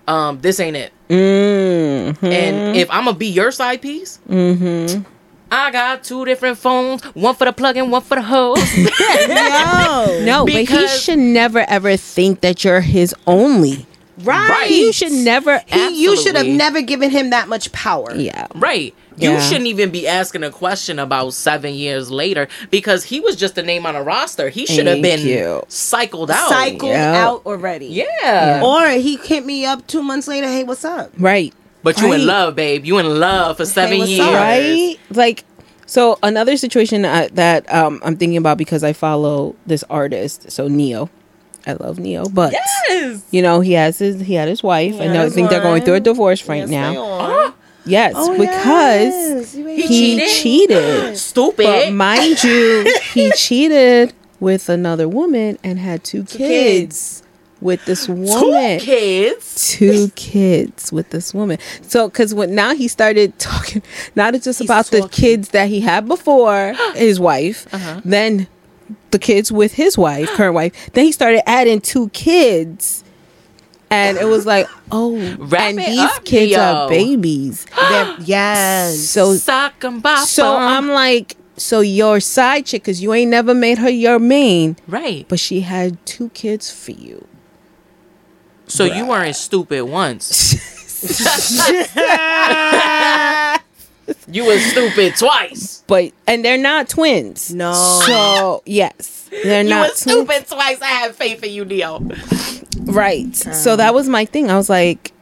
um, this ain't it. Mm-hmm. And if I'm gonna be your side piece, mm-hmm. I got two different phones, one for the plug and one for the hose. No. No, but he should never ever think that you're his only. Right. Right. You should never. He, you should have never given him that much power. Yeah. right. You Yeah. shouldn't even be asking a question about seven years later because he was just a name on a roster. He should have been you. cycled out. Cycled Yeah. out already. Yeah. Or he hit me up two months later. Hey, what's up? Right. But you Right. in love, babe. You in love for seven what's years. up? right like so another situation uh, that um, i'm thinking about because i follow this artist so Ne-Yo i love Ne-Yo but Yes. you know he has his he had his wife and i Yes, think they're going through a divorce right Yes, they now are. Yes Oh, because yes. He he cheated? cheated Stupid. but mind you he cheated with another woman and had two kids, kids. with this woman. Two woman kids. two kids with this woman. So, because when now he started talking, not just about the kids that he had before his wife, Uh-huh. then the kids with his wife, current wife. Then he started adding two kids. And it was like, oh, Wrap and these up, kids Leo. are babies. They're- yes. So, Sock 'em bop so 'em. I'm like, so your side chick, because you ain't never made her your main, right. but she had two kids for you. So you weren't stupid once. you were stupid twice. But and they're not twins. No. So yes, they're You not stupid twice. I have faith in you, Ne-Yo. Right. so that was my thing. I was like,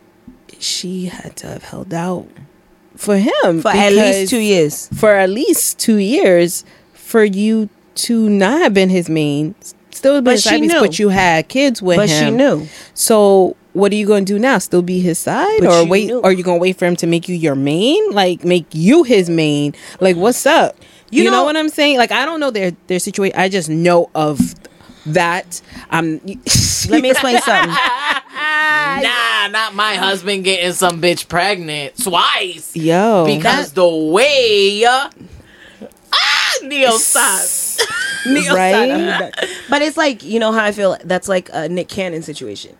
she had to have held out for him for at least two years. For at least two years, for you to not have been his main, still But his she side knew. but you had kids with But him. she knew. So what are you going to do now? Still be his side, But or wait? knew. Or are you going to wait for him to make you your main? Like make you his main? Like what's up? You, You know, know- what I'm saying? Like I don't know their their situation. I just know of that. I'm. Let me explain something. Nah, not my husband getting some bitch pregnant twice. Yo, Because the way uh, ah Ne-Yo stop. Ne-Yo right? But it's like you know how I feel. That's like a Nick Cannon situation.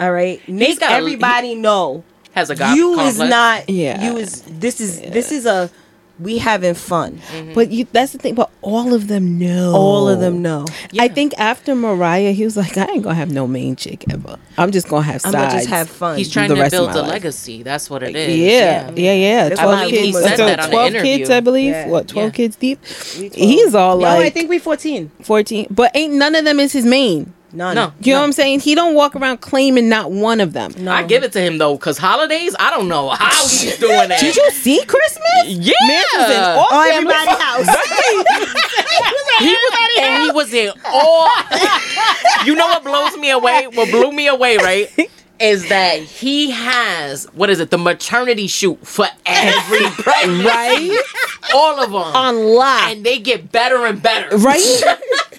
All right, Nick. got a- everybody know has a god you complex. is not. Yeah. You is. This is. This is a. We having fun. Mm-hmm. But you, that's the thing. But all of them know. All of them know. Yeah. I think after Mariah, he was like, I ain't gonna have no main chick ever. I'm just gonna have I'm sides. gonna just have fun. He's trying the to rest build a life. legacy. That's what it is. Yeah, yeah, yeah. That's Twelve why he kids. said so that on Twelve interview. kids, I believe. Yeah. What? Twelve Yeah. kids deep. 12. He's all No, like No, I think we 14. fourteen, but ain't none of them is his main. None. No. You know what I'm saying? He don't walk around claiming not one of them. No. I give it to him though, cause holidays, I don't know how he's doing that. Did you see Christmas? Yeah. Man was in all Oh, everybody's house. he was, and he was in all. you know what blows me away? What blew me away, right? Is that he has what is it? The maternity shoot for every pregnancy, right? all of them, On lock. and they get better and better, right?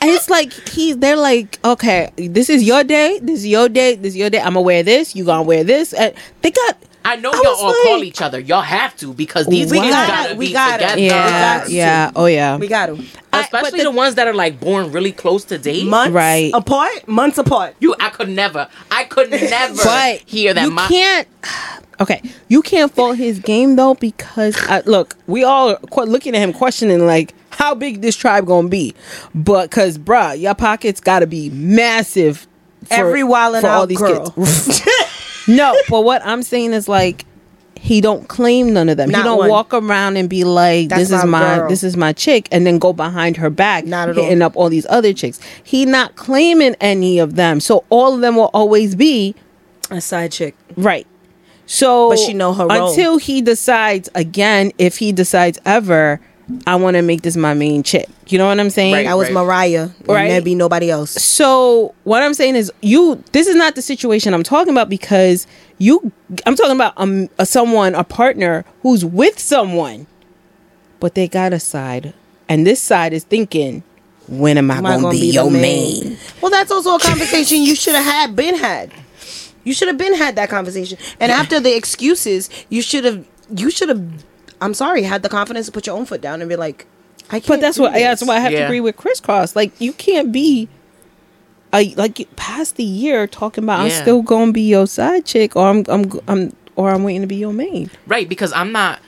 and it's like he, they're like, okay, this is your day, this is your day, this is your day. I'm gonna wear this. You gonna wear this. And they got I know I y'all all like- call each other. Y'all have to because these We niggas gotta- gotta, we be gotta. together. yeah, got yeah, oh yeah. We got them. I- Especially but the, ones that are like born really close to date. Months Right. apart. Months apart. you, I could never, I could never but hear that. you my, can't. Okay, you can't fault his game though because I, look, we all are looking at him questioning like how big this tribe gonna be, but because bruh, your pockets gotta be massive. For, Every wildin' for all these girl. kids. no, but what I'm saying is like he don't claim none of them. he don't one. walk around and be like, That's "This is my girl. this is my chick," and then go behind her back, Not at all. hitting up all these other chicks. He not claiming any of them, so all of them will always be A side chick. Right. So, But she know her role. until he decides again, if he decides ever, I want to make this my main chick. You know what I'm saying? Right. That was Mariah. Right. Right. Maybe nobody else. So what I'm saying is, you. This is not the situation I'm talking about because you. I'm talking about um a, someone, a partner who's with someone, but they got a side, and this side is thinking, when am I, Am gonna, gonna be, the your main? main? Well, that's also a conversation you should have had, been had. You should have been had that conversation. And after the excuses, you should have. You should have. I'm sorry. Had the confidence to put your own foot down and be like, I can't. But that's do what this. that's why I have to agree with Criss Cross. Like you can't be a like past the year talking about I'm still gonna be your side chick or I'm I'm I'm or I'm waiting to be your main. Right, because I'm not.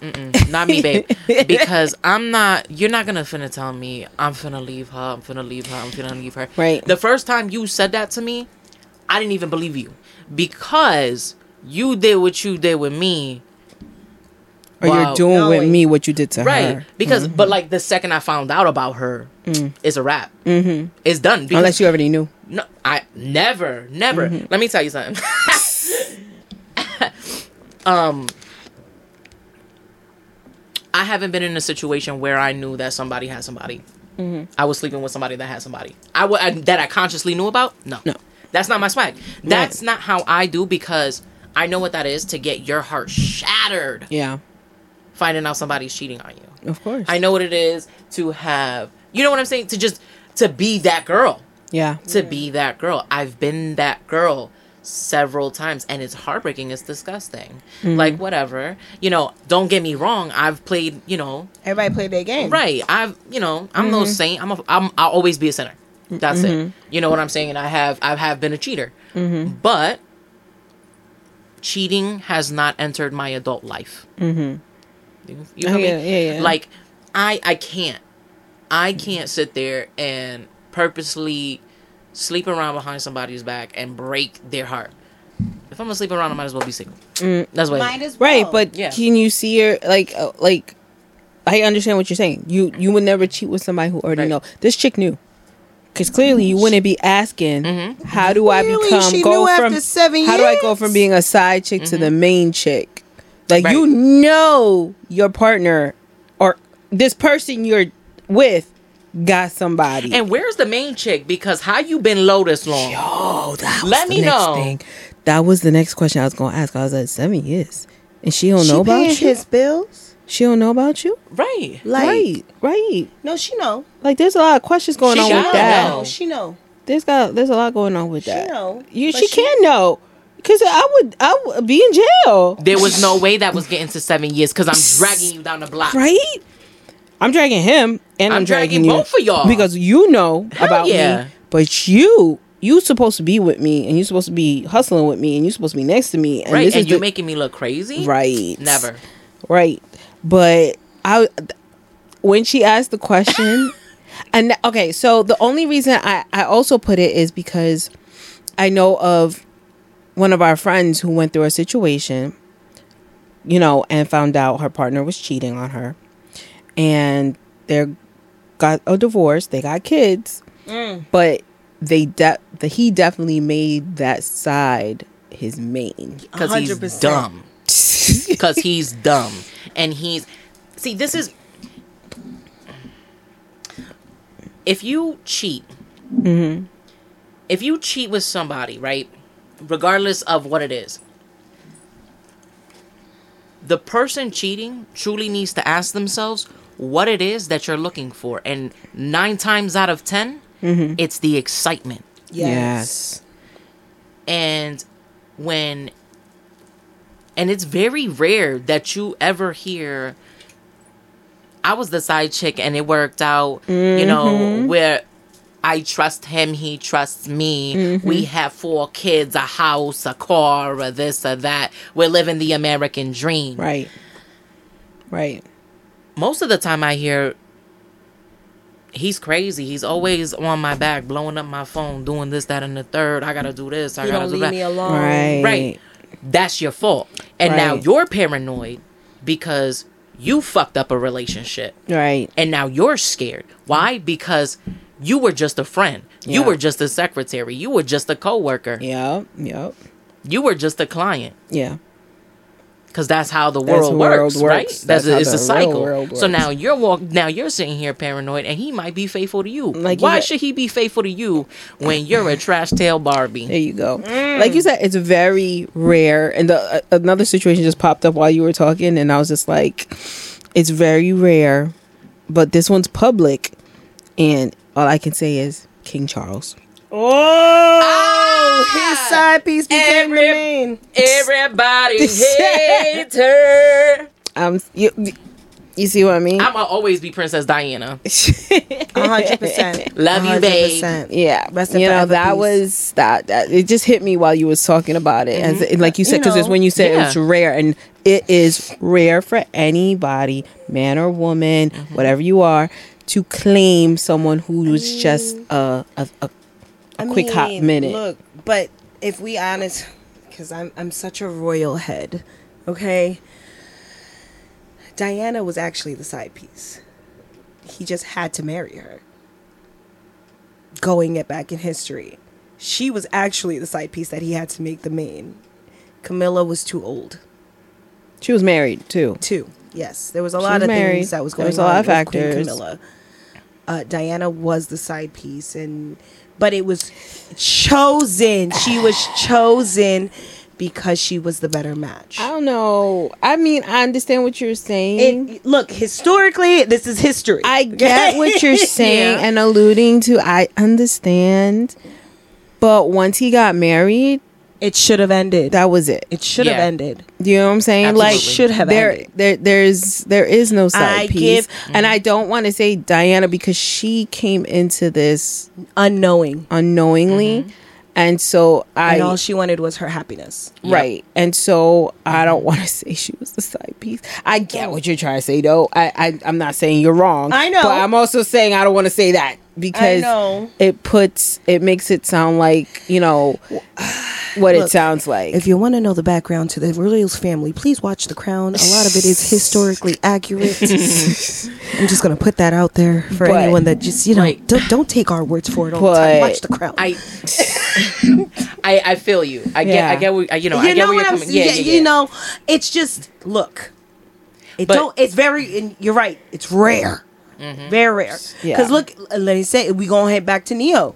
Mm-mm, not me, babe. because I'm not. You're not gonna finna tell me I'm finna leave her. I'm finna leave her. I'm finna leave her. Right. The first time you said that to me, I didn't even believe you because you did what you did with me or you're doing with me what you did to right her. Right. Because but like the second I found out about her, it's a wrap. Mm-hmm. It's done. Because, Unless you already knew. no, I never, never. Mm-hmm. Let me tell you something. um, I haven't been in a situation where I knew that somebody had somebody. Mm-hmm. I was sleeping with somebody that had somebody. I wa- I- that I consciously knew about. No, No. that's not my swag. That's not how I do because I know what that is to get your heart shattered Yeah, finding out somebody's cheating on you. of course. I know what it is to have, you know what I'm saying? To just, to be that girl. yeah, To be that girl. I've been that girl several times and it's heartbreaking. It's disgusting. Mm-hmm. Like, whatever. You know, don't get me wrong. I've played, you know, Everybody played their game. right. I've, you know, I'm Mm-hmm. no saint. I'm, a, I'm, I'll always be a sinner. That's it. You know what I'm saying? And I have, I have been a cheater. Mm-hmm. But cheating has not entered my adult life. Mm-hmm. You, you Oh, feel me? yeah, yeah, yeah. Like I I can't I can't sit there and purposely sleep around behind somebody's back and break their heart. If I'm gonna sleep around, I might as well be single. Mm. That's what. Might as well. right. But Yeah. can you see her like uh, like? I understand what you're saying. You you would never cheat with somebody who already Right. know. This chick knew. Because clearly you wouldn't be asking, mm-hmm. how do I Clearly become she go knew from after seven how do I go from being a side chick to the mm-hmm. main chick? Like Right. you know your partner or this person you're with got somebody. and where's the main chick? Because how you been low this long? oh, that was Let the me next know. thing. That was the next question I was going to ask. I was like seven years, and she don't she know about you. his bills. She don't know about you. Right. Like, right, right. no, she know. Like there's a lot of questions going She on gotta with that. know. She know. There's got there's a lot going on with She that. know, You she, she- can know because I would I would be in jail. There was no way that was getting to seven years because I'm dragging you down the block. Right? I'm dragging him and I'm, I'm dragging, dragging you both of y'all. because you know Hell about yeah. me, but you you supposed to be with me and you're supposed to be hustling with me and you're supposed to be next to me and Right. this And is you're the- making me look crazy. right Never. right but I when she asked the question and okay so the only reason I I also put it is because I know of one of our friends who went through a situation you know and found out her partner was cheating on her and they got a divorce they got kids but they de- the, he definitely made that side his main Because he's dumb. Because he's dumb. And he's. See, this is. If you cheat, mm-hmm. if you cheat with somebody, right, regardless of what it is, the person cheating truly needs to ask themselves what it is that you're looking for. And nine times out of 10, mm-hmm. it's the excitement. yes. And when and it's very rare that you ever hear i was the side chick and it worked out you know mm-hmm. where i trust him he trusts me mm-hmm. we have four kids a house a car or this or that we're living the american dream right right most of the time i hear he's crazy he's always on my back blowing up my phone doing this that and the third i gotta do this i You gotta do leave that me alone. right Right. That's your fault. And now you're paranoid because you fucked up a relationship. right And now you're scared. Why? Because you were just a friend. You were just a secretary. You were just a coworker. yep yep You were just a client. yeah Because that's how the world works, world right? That's, That's how it's a cycle. So now you're walk. Now you're sitting here paranoid, and he might be faithful to you. Like you Why got- should he be faithful to you when you're a trash tail Barbie? There you go. Like you said, it's very rare. And the, uh, another situation just popped up while you were talking, and I was just like, it's very rare, but this one's public, and all I can say is King Charles. Oh, his side piece became the main. Everybody hates her. Um, you, you see what I mean? I'm gonna always be Princess Diana. Hundred percent. Love you, A hundred babe. yeah, Rest in you know that peace. was that, that. It just hit me while you was talking about it, As, like you said, because it's when you said yeah. it's rare, and it is rare for anybody, man or woman, Mm-hmm. whatever you are, to claim someone who was just a quick hot mean, minute. Look, but if we honest, because I'm I'm such a royal head, okay. Diana was actually the side piece. He just had to marry her. Going it back in history, she was actually the side piece that he had to make the main. Camilla was too old. She was married too. Too. Yes, there was a She lot of married. things that was There going was a on lot of with Queen factors. Camilla. Uh, Diana was the side piece, and but it was chosen. She was chosen because she was the better match. I don't know. I mean, I understand what you're saying. It, look, historically, this is history. I get what you're saying Yeah. and alluding to. I understand. But once he got married, it should have ended. that was it. it should have Yeah. ended. You know what I'm saying? Like Should have there, ended. there, there's there is no side I piece, give- and mm-hmm. I don't want to say Diana because she came into this Unknowing. unknowingly, mm-hmm. and so I and all she wanted was her happiness. right, and so I don't want to say she was the side piece. I get what you're trying to say, though. I, I I'm not saying you're wrong. I know. but I'm also saying I don't want to say that because know. it puts it makes it sound like you know what it sounds like. If you want to know the background to the Royals family, please watch The Crown. A lot of it is historically accurate. I'm just gonna put that out there for But- anyone that just you know Like- don't, don't take our words for it all the time. Watch The Crown. I, I, I feel you. I get, Yeah. I get, where, you know, you I get know where what you're I'm coming. saying? Yeah, yeah, yeah. You know, it's just look. It But- don't. It's very. And you're right. It's rare. Mm-hmm. Very rare. Yeah. Because look, let me say we gonna head back to Ne-Yo.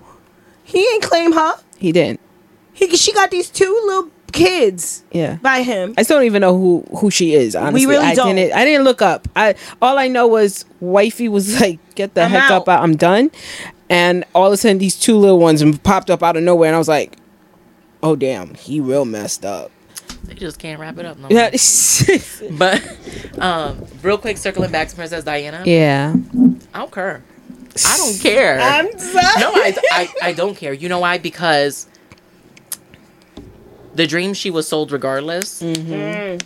He ain't claim her. he didn't. He she got these two little kids Yeah. by him. I still don't even know who who she is. Honestly, we really I don't. Didn't, I didn't look up. I all I know was wifey was like, "Get the I'm heck out. up! I'm done." And all of a sudden, these two little ones popped up out of nowhere, and I was like, "Oh damn, he real messed up." They just can't wrap it up. No Yeah, But, um, real quick, circling back to Princess Diana. yeah. I don't care. I don't care. I'm sorry. no, I, I, I don't care. You know why? Because the dream she was sold regardless. Mm.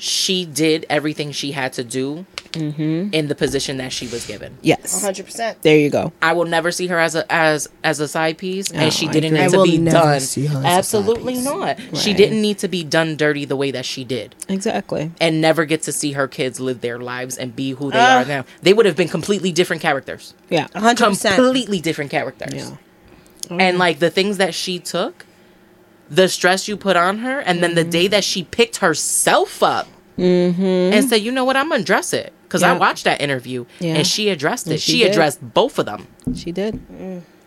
She did everything she had to do Mm-hmm. in the position that she was given. Yes. hundred percent. There you go. I will never see her as a as as a side piece, No, and she didn't need to be done. see her as a side Absolutely piece. not. She didn't need to be done dirty the way that she did, Exactly. and never get to see her kids live their lives and be who they Ah. are now. They would have been completely different characters, Yeah. hundred percent. completely different characters. Yeah. and like the things that she took, the stress you put on her, and then the Mm-hmm. day that she picked herself up and said, "You know what? I'm gonna address it." Because I watched that interview Yeah. and she addressed it. And she she addressed both of them. She did.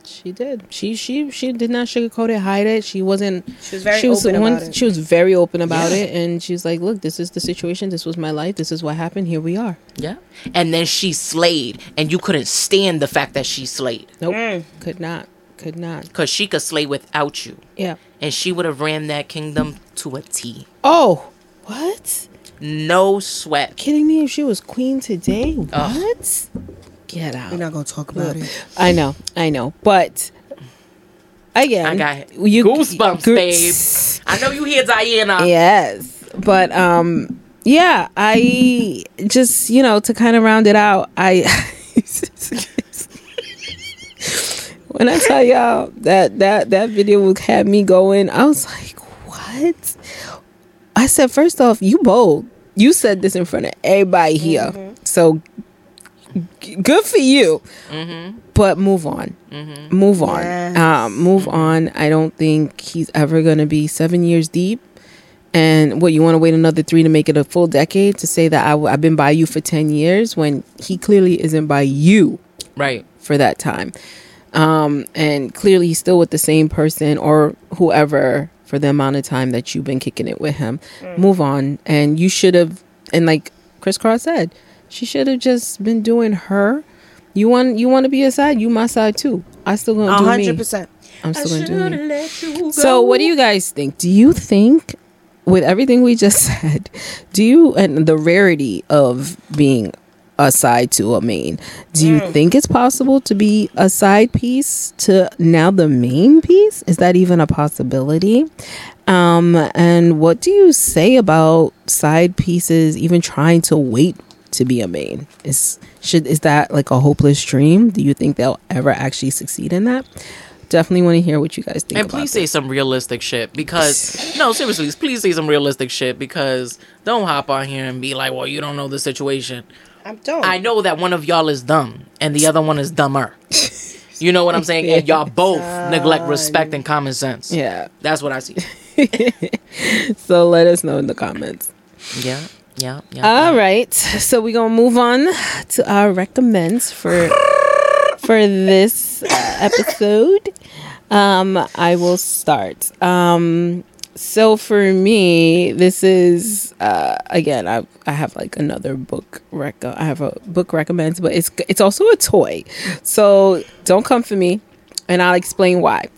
She did. She she she did not sugarcoat it, hide it. She wasn't. She was very she was open one- about it. She was very open about Yeah. it, and she's like, "Look, this is the situation. This was my life. This is what happened. Here we are." Yeah. And then she slayed, and you couldn't stand the fact that she slayed Nope. Mm. Could not. Could not. because she could slay without you, Yeah. And she would have ran that kingdom to a T. Oh, what? No sweat. Kidding me? If she was queen today, what? Ugh. Get out. We're not gonna talk about it. I know, I know, but again, I got you goosebumps, Goo- babe. I know you hear Diana. Yes, but um, yeah, I just you know to kind of round it out, I when I tell y'all that that that video had me going, I was like, what? I said, first off, you bold. You said this in front of everybody here, mm-hmm. so g- good for you. Mm-hmm. But move on. Mm-hmm. Move on. Yes. Um, move on. I don't think he's ever going to be seven years deep. And what you want to wait another three to make it a full decade to say that I, w- I've been by you for 10 years when he clearly isn't by you Right. for that time. Um, and clearly he's still with the same person or whoever for the amount of time that you've been kicking it with him. Move on. And you should have, and like Criss Cross said, she should have just been doing her. You want you want to be a side, you my side too. I still gonna do hundred me. percent. I'm still gonna do me. let you So, what do you guys think? Do you think, with everything we just said, do you and the rarity of being a side to a main, do you think it's possible to be a side piece to now the main piece? Is that even a possibility? Um, and what do you say about side pieces even trying to wait to be a main? Is should is that like a hopeless dream? Do you think they'll ever actually succeed in that? definitely want to hear what you guys think. And about please say this. some realistic shit because no, seriously, please say some realistic shit because don't hop on here and be like, "Well, you don't know the situation." I don't. I know that one of y'all is dumb and the other one is dumber. You know what I'm saying? And y'all both neglect respect and common sense. Yeah. That's what I see. So let us know in the comments. Yeah, yeah, yeah. All right. So we're gonna move on to our recommends for for this uh, episode. Um, I will start. Um, so for me, this is uh, again. I I have like another book rec. I have a book recommends, but it's it's also a toy. So don't come for me, and I'll explain why.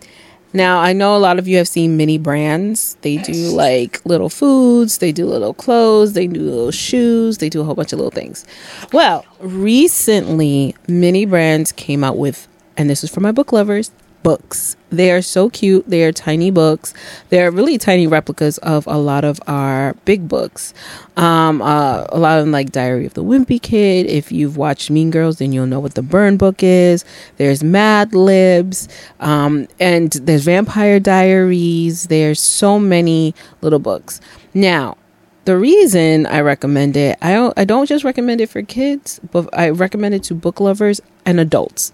Now, I know a lot of you have seen mini brands. They do like little foods, they do little clothes, they do little shoes, they do a whole bunch of little things. Well, recently, mini brands came out with, and this is for my book lovers, books. They are so cute. They are tiny books. They're really tiny replicas of a lot of our big books. Um, uh, a lot of them like Diary of the Wimpy Kid. If you've watched Mean Girls, then you'll know what the Burn book is. There's Mad Libs, um, and there's Vampire Diaries. There's so many little books. Now, the reason I recommend it, I don't, I don't just recommend it for kids, but I recommend it to book lovers and adults.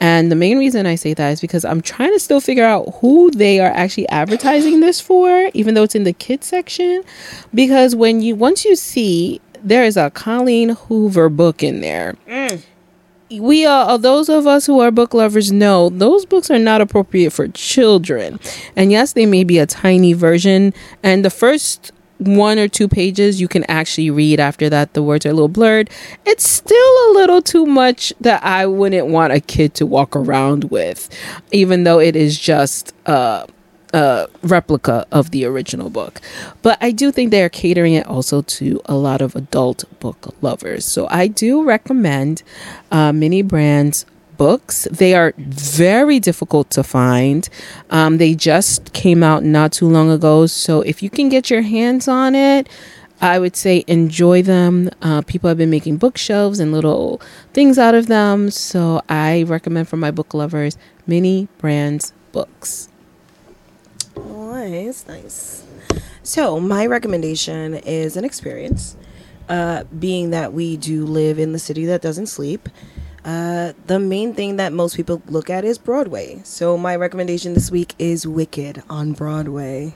And the main reason I say that is because I'm trying to still figure out who they are actually advertising this for, even though it's in the kids section. Because when you once you see there is a Colleen Hoover book in there, mm. we are uh, those of us who are book lovers know those books are not appropriate for children. And yes, they may be a tiny version, and the first one or two pages you can actually read after that. The words are a little blurred. It's still a little too much that i wouldn't want a kid to walk around with even though it is just a, a replica of the original book. But i do think they're catering it also to a lot of adult book lovers. So i do recommend uh, mini brands books. They are very difficult to find. Um, they just came out not too long ago. So if you can get your hands on it, I would say enjoy them. Uh, people have been making bookshelves and little things out of them. So I recommend for my book lovers mini brands books. Nice, nice. So my recommendation is an experience. Uh, being that we do live in the city that doesn't sleep, uh, the main thing that most people look at is Broadway. So my recommendation this week is Wicked on Broadway.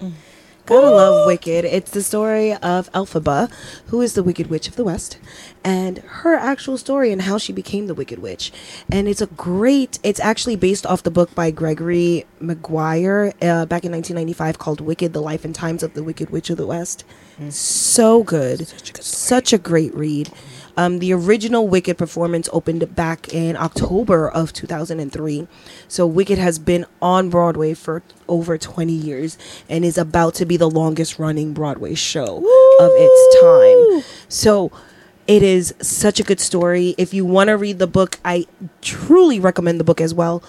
Gotta love Wicked. It's the story of Elphaba, who is the Wicked Witch of the West, and her actual story and how she became the Wicked Witch. And it's a great. It's actually based off the book by Gregory Maguire uh, back in 1995 called Wicked: The Life and Times of the Wicked Witch of the West. So good, such a great read. Um, the original Wicked performance opened back in October of 2003. So Wicked has been on Broadway for over 20 years and is about to be the longest running Broadway show of its time. So it is such a good story. If you want to read the book, I truly recommend the book as well.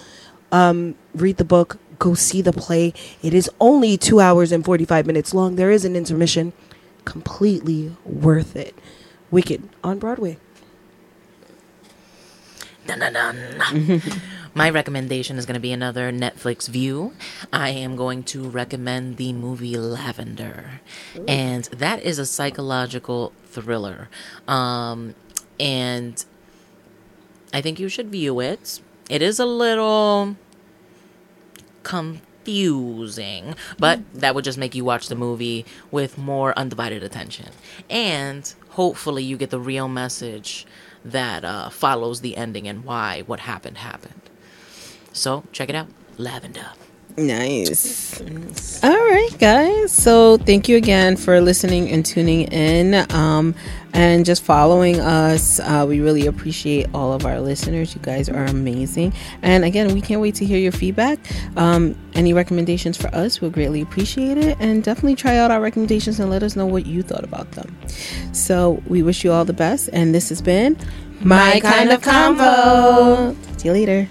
Um, read the book, go see the play. It is only two hours and 45 minutes long. There is an intermission. Completely worth it. Wicked on Broadway. Dun, dun, dun. My recommendation is going to be another Netflix view. I am going to recommend the movie Lavender. And that is a psychological thriller. Um, and I think you should view it. It is a little confusing, but that would just make you watch the movie with more undivided attention. And hopefully, you get the real message that uh, follows the ending and why what happened happened. So, check it out Lavender. Nice. All right, guys. So thank you again for listening and tuning in um, and just following us. Uh, we really appreciate all of our listeners. You guys are amazing. And again, we can't wait to hear your feedback. Um, any recommendations for us, we'll greatly appreciate it. And definitely try out our recommendations and let us know what you thought about them. So we wish you all the best. And this has been My Kind of Convo. See you later.